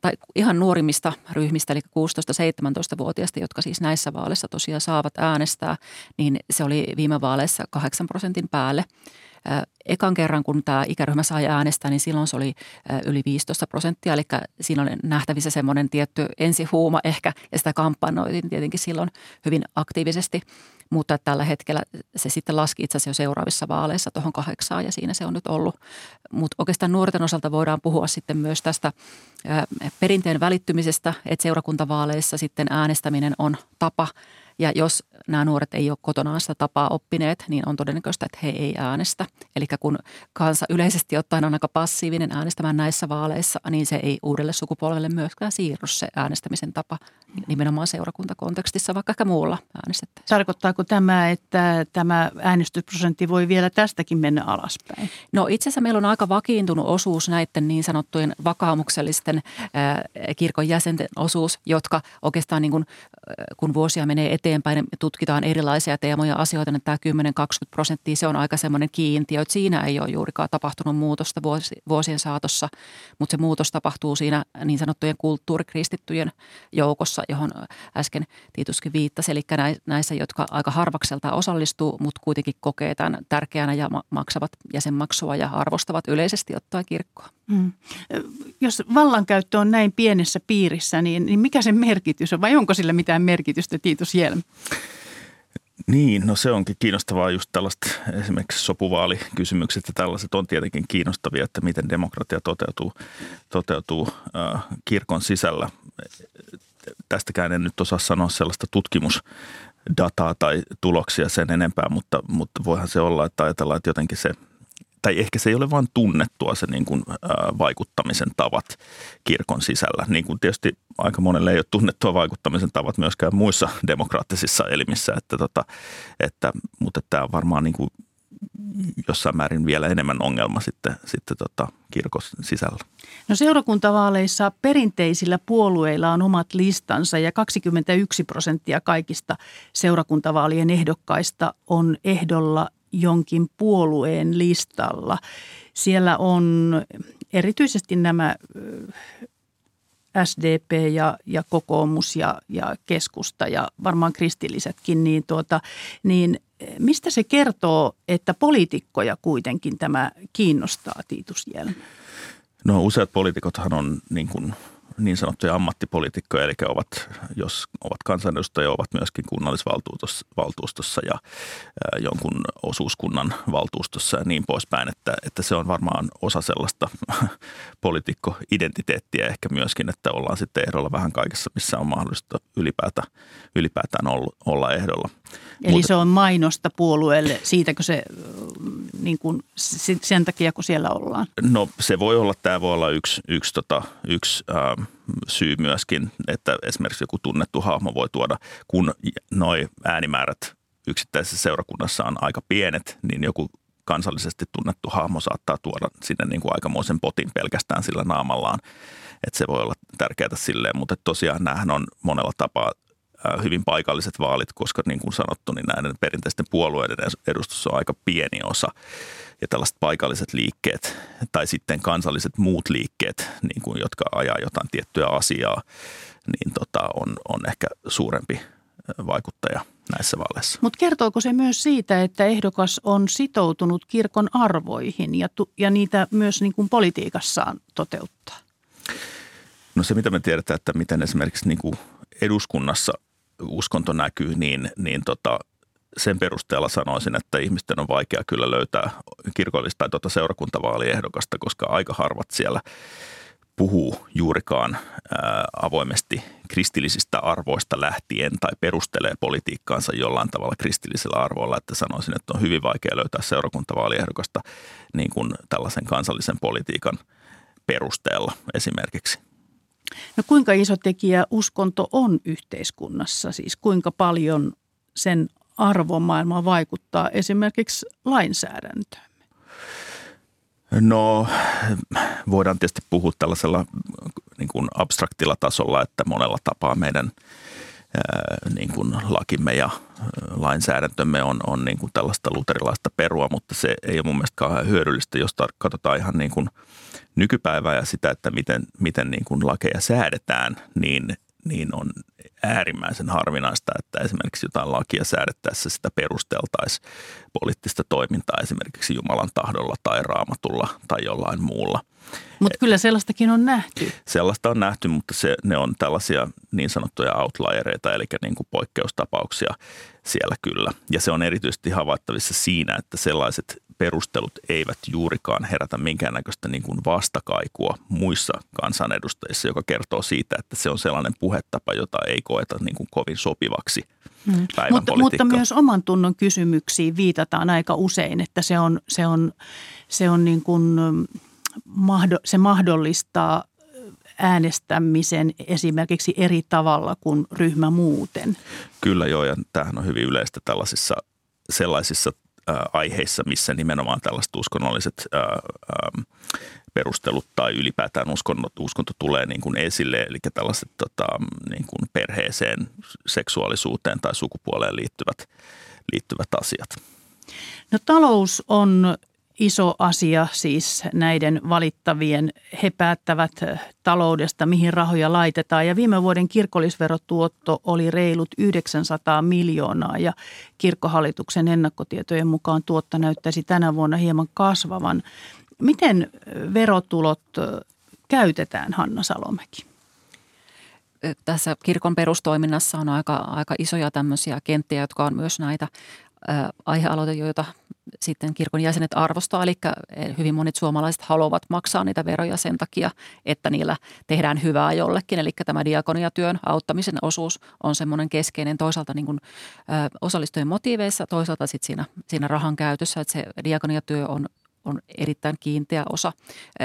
tai ihan nuorimmista ryhmistä, eli 16-17-vuotiaista, jotka siis näissä vaaleissa tosiaan saavat äänestää, niin se oli viime vaaleissa 8 prosentin päälle – Ekan kerran, kun tämä ikäryhmä sai äänestää, niin silloin se oli yli 15 prosenttia, eli siinä oli nähtävissä semmoinen tietty ensihuuma ehkä, ja sitä kampanjoitiin tietenkin silloin hyvin aktiivisesti, mutta tällä hetkellä se sitten laski itse asiassa jo seuraavissa vaaleissa tuohon kahdeksaan, ja siinä se on nyt ollut. Mutta oikeastaan nuorten osalta voidaan puhua sitten myös tästä perinteen välittymisestä, että seurakuntavaaleissa sitten äänestäminen on tapa – ja jos nämä nuoret ei ole kotonaan sitä tapaa oppineet, niin on todennäköistä, että he ei äänestä. Eli kun kansa yleisesti ottaen on aika passiivinen äänestämään näissä vaaleissa, niin se ei uudelle sukupolvelle myöskään siirry se äänestämisen tapa nimenomaan seurakuntakontekstissa, vaikka ehkä muulla äänestettäisiin.
Tarkoittaako tämä, että tämä äänestysprosentti voi vielä tästäkin mennä alaspäin?
No itse asiassa meillä on aika vakiintunut osuus näiden niin sanottujen vakaumuksellisten kirkon jäsenten osuus, jotka oikeastaan niin kuin, kun vuosia menee eteenpäin, tutkitaan erilaisia teemoja asioita, niin tämä 10-20 prosenttia, se on aika semmoinen kiintiö, että siinä ei ole juurikaan tapahtunut muutosta vuosien saatossa, mutta se muutos tapahtuu siinä niin sanottujen kulttuurikristittyjen joukossa, johon äsken Tiituskin viittasi, eli näissä, jotka aika harvakselta osallistuu, mutta kuitenkin kokee tämän tärkeänä ja maksavat jäsenmaksua ja arvostavat yleisesti ottaen kirkkoa. Mm.
Jos vallankäyttö on näin pienessä piirissä, niin, niin mikä sen merkitys on vai onko sillä mitään merkitystä, Tiitus Jelm?
Niin, no se onkin kiinnostavaa just tällaista esimerkiksi sopuvaalikysymykset ja tällaiset on tietenkin kiinnostavia, että miten demokratia toteutuu, toteutuu äh, kirkon sisällä. Tästäkään en nyt osaa sanoa sellaista tutkimusdataa tai tuloksia sen enempää, mutta, mutta voihan se olla, että ajatellaan, että jotenkin se – tai ehkä se ei ole vain tunnettua se niin kuin, ä, vaikuttamisen tavat kirkon sisällä. Niin kuin tietysti aika monelle ei ole tunnettua vaikuttamisen tavat myöskään muissa demokraattisissa elimissä, että, tota, että, mutta tämä on varmaan niin kuin jossain määrin vielä enemmän ongelma sitten, sitten tota, kirkon sisällä.
No seurakuntavaaleissa perinteisillä puolueilla on omat listansa ja 21 prosenttia kaikista seurakuntavaalien ehdokkaista on ehdolla jonkin puolueen listalla. Siellä on erityisesti nämä SDP ja, ja kokoomus ja, ja keskusta ja varmaan kristillisetkin, niin, tuota, niin mistä se kertoo, että poliitikkoja kuitenkin tämä kiinnostaa, Tiitus Jelm?
No useat poliitikothan on niin kuin niin sanottuja ammattipoliitikkoja, eli ovat, jos ovat kansanedustajia, ovat myöskin kunnallisvaltuustossa ja jonkun osuuskunnan valtuustossa ja niin poispäin, että, että se on varmaan osa sellaista poliitikkoidentiteettiä ehkä myöskin, että ollaan sitten ehdolla vähän kaikessa, missä on mahdollista ylipäätään, ylipäätään olla ehdolla.
Eli Mutta, se on mainosta puolueelle, siitäkö se niin kuin sen takia, kun siellä ollaan?
No se voi olla, tämä voi olla yksi, yksi, tota, yksi äh, syy myöskin, että esimerkiksi joku tunnettu hahmo voi tuoda, kun noi äänimäärät yksittäisessä seurakunnassa on aika pienet, niin joku kansallisesti tunnettu hahmo saattaa tuoda sinne niin kuin aikamoisen potin pelkästään sillä naamallaan. Että se voi olla tärkeää silleen, mutta tosiaan näähän on monella tapaa hyvin paikalliset vaalit, koska niin kuin sanottu, niin näiden perinteisten puolueiden edustus on aika pieni osa. Ja tällaiset paikalliset liikkeet tai sitten kansalliset muut liikkeet, niin kuin, jotka ajaa jotain tiettyä asiaa, niin tota, on, on ehkä suurempi vaikuttaja näissä vaaleissa.
Mutta kertooko se myös siitä, että ehdokas on sitoutunut kirkon arvoihin ja, tu- ja niitä myös niin kuin politiikassaan toteuttaa?
No se, mitä me tiedetään, että miten esimerkiksi niin kuin eduskunnassa uskonto näkyy, niin, niin tota, sen perusteella sanoisin, että ihmisten on vaikea kyllä löytää kirkollista tai tuota seurakuntavaaliehdokasta, koska aika harvat siellä puhuu juurikaan ää, avoimesti kristillisistä arvoista lähtien tai perustelee politiikkaansa jollain tavalla kristillisellä arvoilla, että sanoisin, että on hyvin vaikea löytää seurakuntavaaliehdokasta niin kuin tällaisen kansallisen politiikan perusteella esimerkiksi.
No kuinka iso tekijä uskonto on yhteiskunnassa? Siis kuinka paljon sen arvomaailma vaikuttaa esimerkiksi lainsäädäntöön?
No voidaan tietysti puhua tällaisella niin kuin abstraktilla tasolla, että monella tapaa meidän niin kuin lakimme ja lainsäädäntömme on, on niin kuin tällaista luterilaista perua, mutta se ei ole mun mielestä kauhean hyödyllistä, jos katsotaan ihan niin kuin nykypäivää ja sitä, että miten, miten niin kuin lakeja säädetään, niin, niin on äärimmäisen harvinaista, että esimerkiksi jotain lakia säädettäessä sitä perusteltaisiin poliittista toimintaa esimerkiksi Jumalan tahdolla tai raamatulla tai jollain muulla.
Mutta kyllä sellaistakin on nähty.
Sellaista on nähty, mutta se, ne on tällaisia niin sanottuja outliereita, eli niin kuin poikkeustapauksia siellä kyllä. Ja se on erityisesti havaittavissa siinä, että sellaiset perustelut eivät juurikaan herätä minkäännäköistä niin kuin vastakaikua muissa kansanedustajissa, joka kertoo siitä, että se on sellainen puhetapa, jota ei koeta niin kuin kovin sopivaksi hmm.
mutta, mutta myös oman tunnon kysymyksiin viitataan aika usein, että se on, se on, se on niin kuin, se mahdollistaa äänestämisen esimerkiksi eri tavalla kuin ryhmä muuten.
Kyllä joo, ja tämähän on hyvin yleistä tällaisissa sellaisissa aiheissa, missä nimenomaan tällaiset uskonnolliset perustelut tai ylipäätään uskonto, uskonto tulee niin kuin esille, eli tällaiset tota, niin kuin perheeseen, seksuaalisuuteen tai sukupuoleen liittyvät, liittyvät asiat.
No talous on iso asia siis näiden valittavien. He päättävät taloudesta, mihin rahoja laitetaan. Ja viime vuoden kirkollisverotuotto oli reilut 900 miljoonaa ja kirkkohallituksen ennakkotietojen mukaan tuotta näyttäisi tänä vuonna hieman kasvavan. Miten verotulot käytetään, Hanna Salomäki?
Tässä kirkon perustoiminnassa on aika, aika isoja tämmöisiä kenttiä, jotka on myös näitä aihealoita, joita sitten kirkon jäsenet arvostaa, eli hyvin monet suomalaiset haluavat maksaa niitä veroja sen takia, että niillä tehdään hyvää jollekin. Eli tämä diakoniatyön auttamisen osuus on semmoinen keskeinen toisaalta niin kuin, ö, osallistujien motiiveissa, toisaalta sitten siinä, siinä rahan käytössä, että se diakoniatyö on on erittäin kiinteä osa.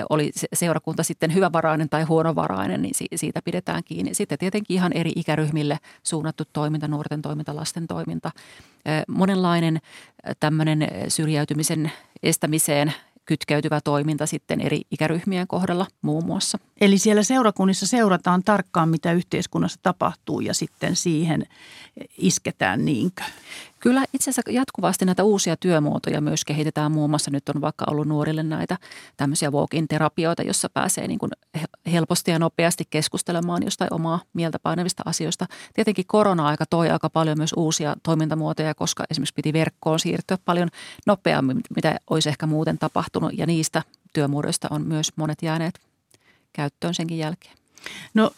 Oli seurakunta sitten hyvävarainen tai huonovarainen, niin siitä pidetään kiinni. Sitten tietenkin ihan eri ikäryhmille suunnattu toiminta, nuorten toiminta, lasten toiminta. Monenlainen tämmöinen syrjäytymisen estämiseen kytkeytyvä toiminta sitten eri ikäryhmien kohdalla muun muassa.
Eli siellä seurakunnissa seurataan tarkkaan, mitä yhteiskunnassa tapahtuu ja sitten siihen isketään niinkö?
Kyllä itse asiassa jatkuvasti näitä uusia työmuotoja myös kehitetään. Muun muassa nyt on vaikka ollut nuorille näitä tämmöisiä walk-in terapioita, jossa pääsee niin kuin helposti ja nopeasti keskustelemaan jostain omaa mieltä painavista asioista. Tietenkin korona-aika toi aika paljon myös uusia toimintamuotoja, koska esimerkiksi piti verkkoon siirtyä paljon nopeammin, mitä olisi ehkä muuten tapahtunut. Ja niistä työmuodoista on myös monet jääneet käyttöön senkin jälkeen.
No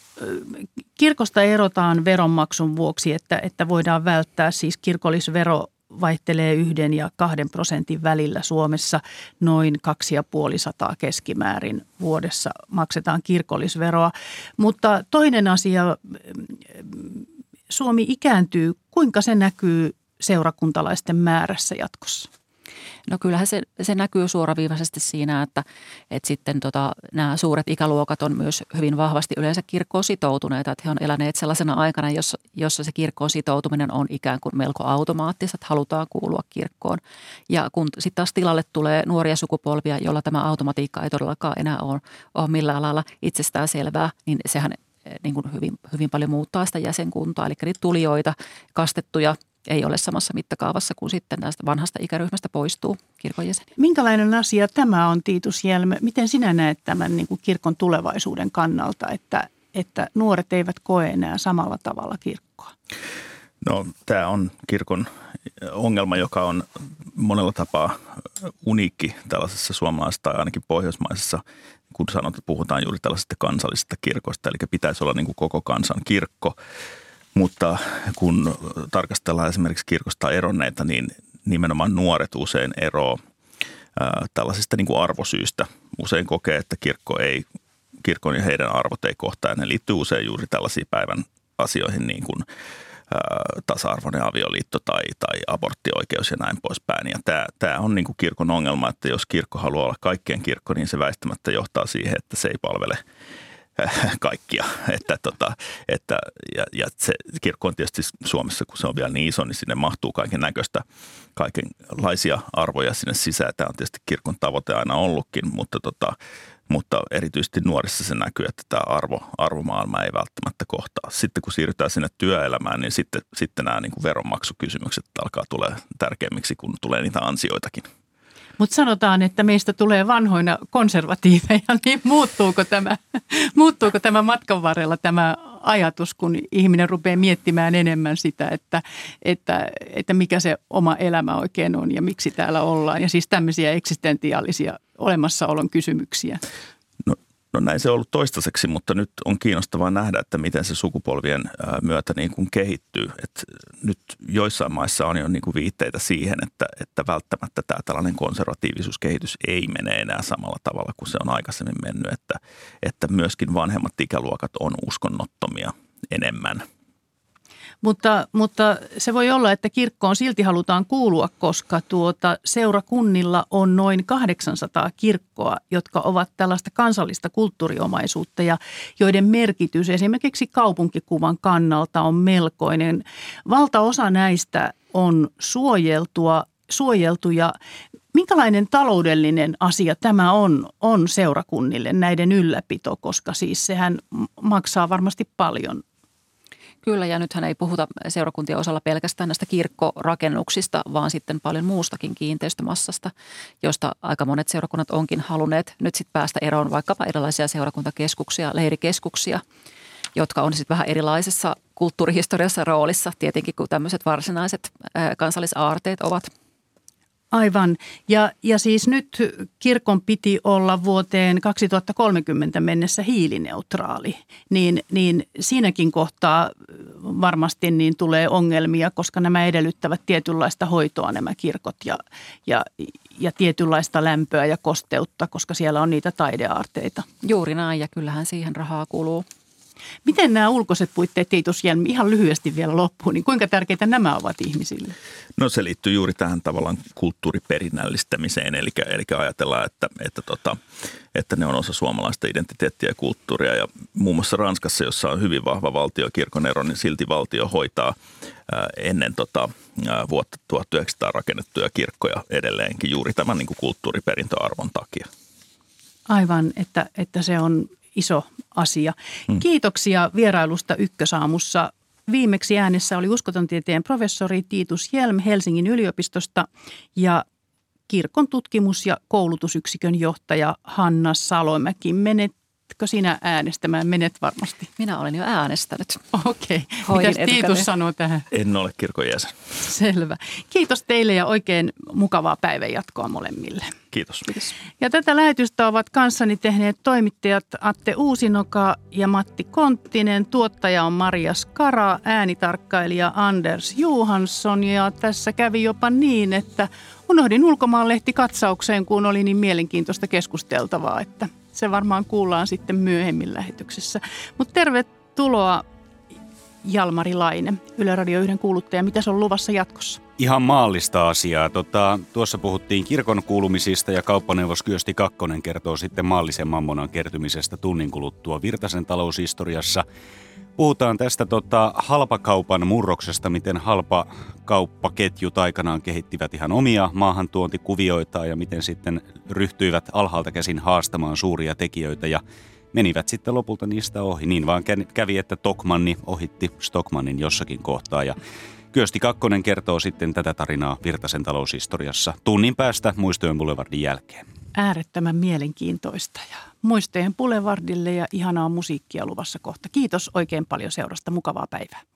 kirkosta erotaan veronmaksun vuoksi, että, että voidaan välttää siis kirkollisvero vaihtelee yhden ja kahden prosentin välillä Suomessa noin kaksi ja puoli sataa keskimäärin vuodessa maksetaan kirkollisveroa. Mutta toinen asia, Suomi ikääntyy, kuinka se näkyy seurakuntalaisten määrässä jatkossa?
No kyllähän se, se näkyy suoraviivaisesti siinä, että, että sitten tota, nämä suuret ikäluokat on myös hyvin vahvasti yleensä kirkkoon sitoutuneita. Että he on eläneet sellaisena aikana, jossa, jossa se kirkkoon sitoutuminen on ikään kuin melko automaattista, että halutaan kuulua kirkkoon. Ja kun sitten taas tilalle tulee nuoria sukupolvia, joilla tämä automatiikka ei todellakaan enää ole, ole millään lailla itsestään selvää, niin sehän eh, niin kuin hyvin, hyvin paljon muuttaa sitä jäsenkuntaa. Eli niitä tulijoita, kastettuja ei ole samassa mittakaavassa kuin sitten tästä vanhasta ikäryhmästä poistuu kirkon jäseniä.
Minkälainen asia tämä on, Tiitus Jelme? Miten sinä näet tämän niin kuin kirkon tulevaisuuden kannalta, että, että nuoret eivät koe enää samalla tavalla kirkkoa?
No tämä on kirkon ongelma, joka on monella tapaa uniikki tällaisessa suomalaisessa tai ainakin pohjoismaisessa, kun sanot, puhutaan juuri tällaisesta kansallisesta kirkosta, eli pitäisi olla niin kuin koko kansan kirkko. Mutta kun tarkastellaan esimerkiksi kirkosta eronneita, niin nimenomaan nuoret usein eroo tällaisista niin kuin arvosyistä. Usein kokee, että kirkko ei, kirkon ja heidän arvot ei kohtaa. Ja ne liittyy usein juuri tällaisiin päivän asioihin niin kuin tasa-arvoinen avioliitto tai, tai aborttioikeus ja näin poispäin. Ja tämä, tämä on niin kuin kirkon ongelma, että jos kirkko haluaa olla kaikkien kirkko, niin se väistämättä johtaa siihen, että se ei palvele kaikkia. Että, tota, että, ja, ja se kirkko on tietysti Suomessa, kun se on vielä niin iso, niin sinne mahtuu kaiken näköistä, kaikenlaisia arvoja sinne sisään. Tämä on tietysti kirkon tavoite aina ollutkin, mutta, tota, mutta erityisesti nuorissa se näkyy, että tämä arvo, arvomaailma ei välttämättä kohtaa. Sitten kun siirrytään sinne työelämään, niin sitten, sitten nämä niin kuin veronmaksukysymykset alkaa tulee tärkeimmiksi, kun tulee niitä ansioitakin.
Mutta sanotaan, että meistä tulee vanhoina konservatiiveja, niin muuttuuko tämä, muuttuuko tämä matkan varrella tämä ajatus, kun ihminen rupeaa miettimään enemmän sitä, että, että, että mikä se oma elämä oikein on ja miksi täällä ollaan. Ja siis tämmöisiä eksistentiaalisia olemassaolon kysymyksiä.
No näin se on ollut toistaiseksi, mutta nyt on kiinnostavaa nähdä, että miten se sukupolvien myötä niin kuin kehittyy. Et nyt joissain maissa on jo niin kuin viitteitä siihen, että, että välttämättä tämä tällainen konservatiivisuuskehitys ei mene enää samalla tavalla kuin se on aikaisemmin mennyt, että, että myöskin vanhemmat ikäluokat on uskonnottomia enemmän –
mutta, mutta se voi olla, että kirkkoon silti halutaan kuulua, koska tuota seurakunnilla on noin 800 kirkkoa, jotka ovat tällaista kansallista kulttuuriomaisuutta ja joiden merkitys esimerkiksi kaupunkikuvan kannalta on melkoinen. Valtaosa näistä on suojeltua, suojeltuja. Minkälainen taloudellinen asia tämä on, on seurakunnille näiden ylläpito, koska siis sehän maksaa varmasti paljon
Kyllä, ja nythän ei puhuta seurakuntien osalla pelkästään näistä kirkkorakennuksista, vaan sitten paljon muustakin kiinteistömassasta, josta aika monet seurakunnat onkin halunneet nyt sitten päästä eroon vaikkapa erilaisia seurakuntakeskuksia, leirikeskuksia, jotka on sitten vähän erilaisessa kulttuurihistoriassa roolissa. Tietenkin kuin tämmöiset varsinaiset kansallisaarteet ovat –
Aivan. Ja, ja siis nyt kirkon piti olla vuoteen 2030 mennessä hiilineutraali, niin, niin siinäkin kohtaa varmasti niin tulee ongelmia, koska nämä edellyttävät tietynlaista hoitoa nämä kirkot ja, ja, ja tietynlaista lämpöä ja kosteutta, koska siellä on niitä taideaarteita.
Juuri näin ja kyllähän siihen rahaa kuluu.
Miten nämä ulkoiset puitteet, Jelmi, ihan lyhyesti vielä loppuun, niin kuinka tärkeitä nämä ovat ihmisille?
No se liittyy juuri tähän tavallaan kulttuuriperinnällistämiseen, eli, eli ajatellaan, että, että, tota, että ne on osa suomalaista identiteettiä ja kulttuuria. Ja muun muassa Ranskassa, jossa on hyvin vahva valtiokirkon ero, niin silti valtio hoitaa ennen tota, vuotta 1900 rakennettuja kirkkoja edelleenkin juuri tämän niin kuin kulttuuriperintöarvon takia.
Aivan, että, että se on iso asia. Hmm. Kiitoksia vierailusta Ykkösaamussa. Viimeksi äänessä oli uskoton tieteen professori Tiitus Jelm Helsingin yliopistosta ja kirkon tutkimus- ja koulutusyksikön johtaja Hanna Salomäki. Menet Menetkö sinä äänestämään? Menet varmasti.
Minä olen jo äänestänyt.
Okei. Okay. Mitä Tiitus sanoo tähän?
En ole kirkon jäsen.
Selvä. Kiitos teille ja oikein mukavaa päivänjatkoa molemmille.
Kiitos. Kiitos.
Ja tätä lähetystä ovat kanssani tehneet toimittajat Atte Uusinoka ja Matti Konttinen. Tuottaja on Maria Skara, äänitarkkailija Anders Johansson ja tässä kävi jopa niin, että unohdin ulkomaanlehti katsaukseen, kun oli niin mielenkiintoista keskusteltavaa, että se varmaan kuullaan sitten myöhemmin lähetyksessä. Mutta tervetuloa Jalmari Laine. Yle Radio 1 kuuluttaja, mitä on luvassa jatkossa?
Ihan maallista asiaa. Tota, tuossa puhuttiin kirkon kuulumisista ja kauppaneuvos Kyösti Kakkonen kertoo sitten maallisen mammonan kertymisestä tunnin kuluttua Virtasen taloushistoriassa. Puhutaan tästä tota, halpakaupan murroksesta, miten halpakauppaketjut aikanaan kehittivät ihan omia maahantuontikuvioita ja miten sitten ryhtyivät alhaalta käsin haastamaan suuria tekijöitä ja menivät sitten lopulta niistä ohi. Niin vaan kävi, että Tokmanni ohitti Stockmannin jossakin kohtaa ja Kyösti Kakkonen kertoo sitten tätä tarinaa Virtasen taloushistoriassa tunnin päästä Muistojen Boulevardin jälkeen.
Äärettömän mielenkiintoista ja Muistojen Boulevardille ja ihanaa musiikkia luvassa kohta. Kiitos oikein paljon seurasta. Mukavaa päivää.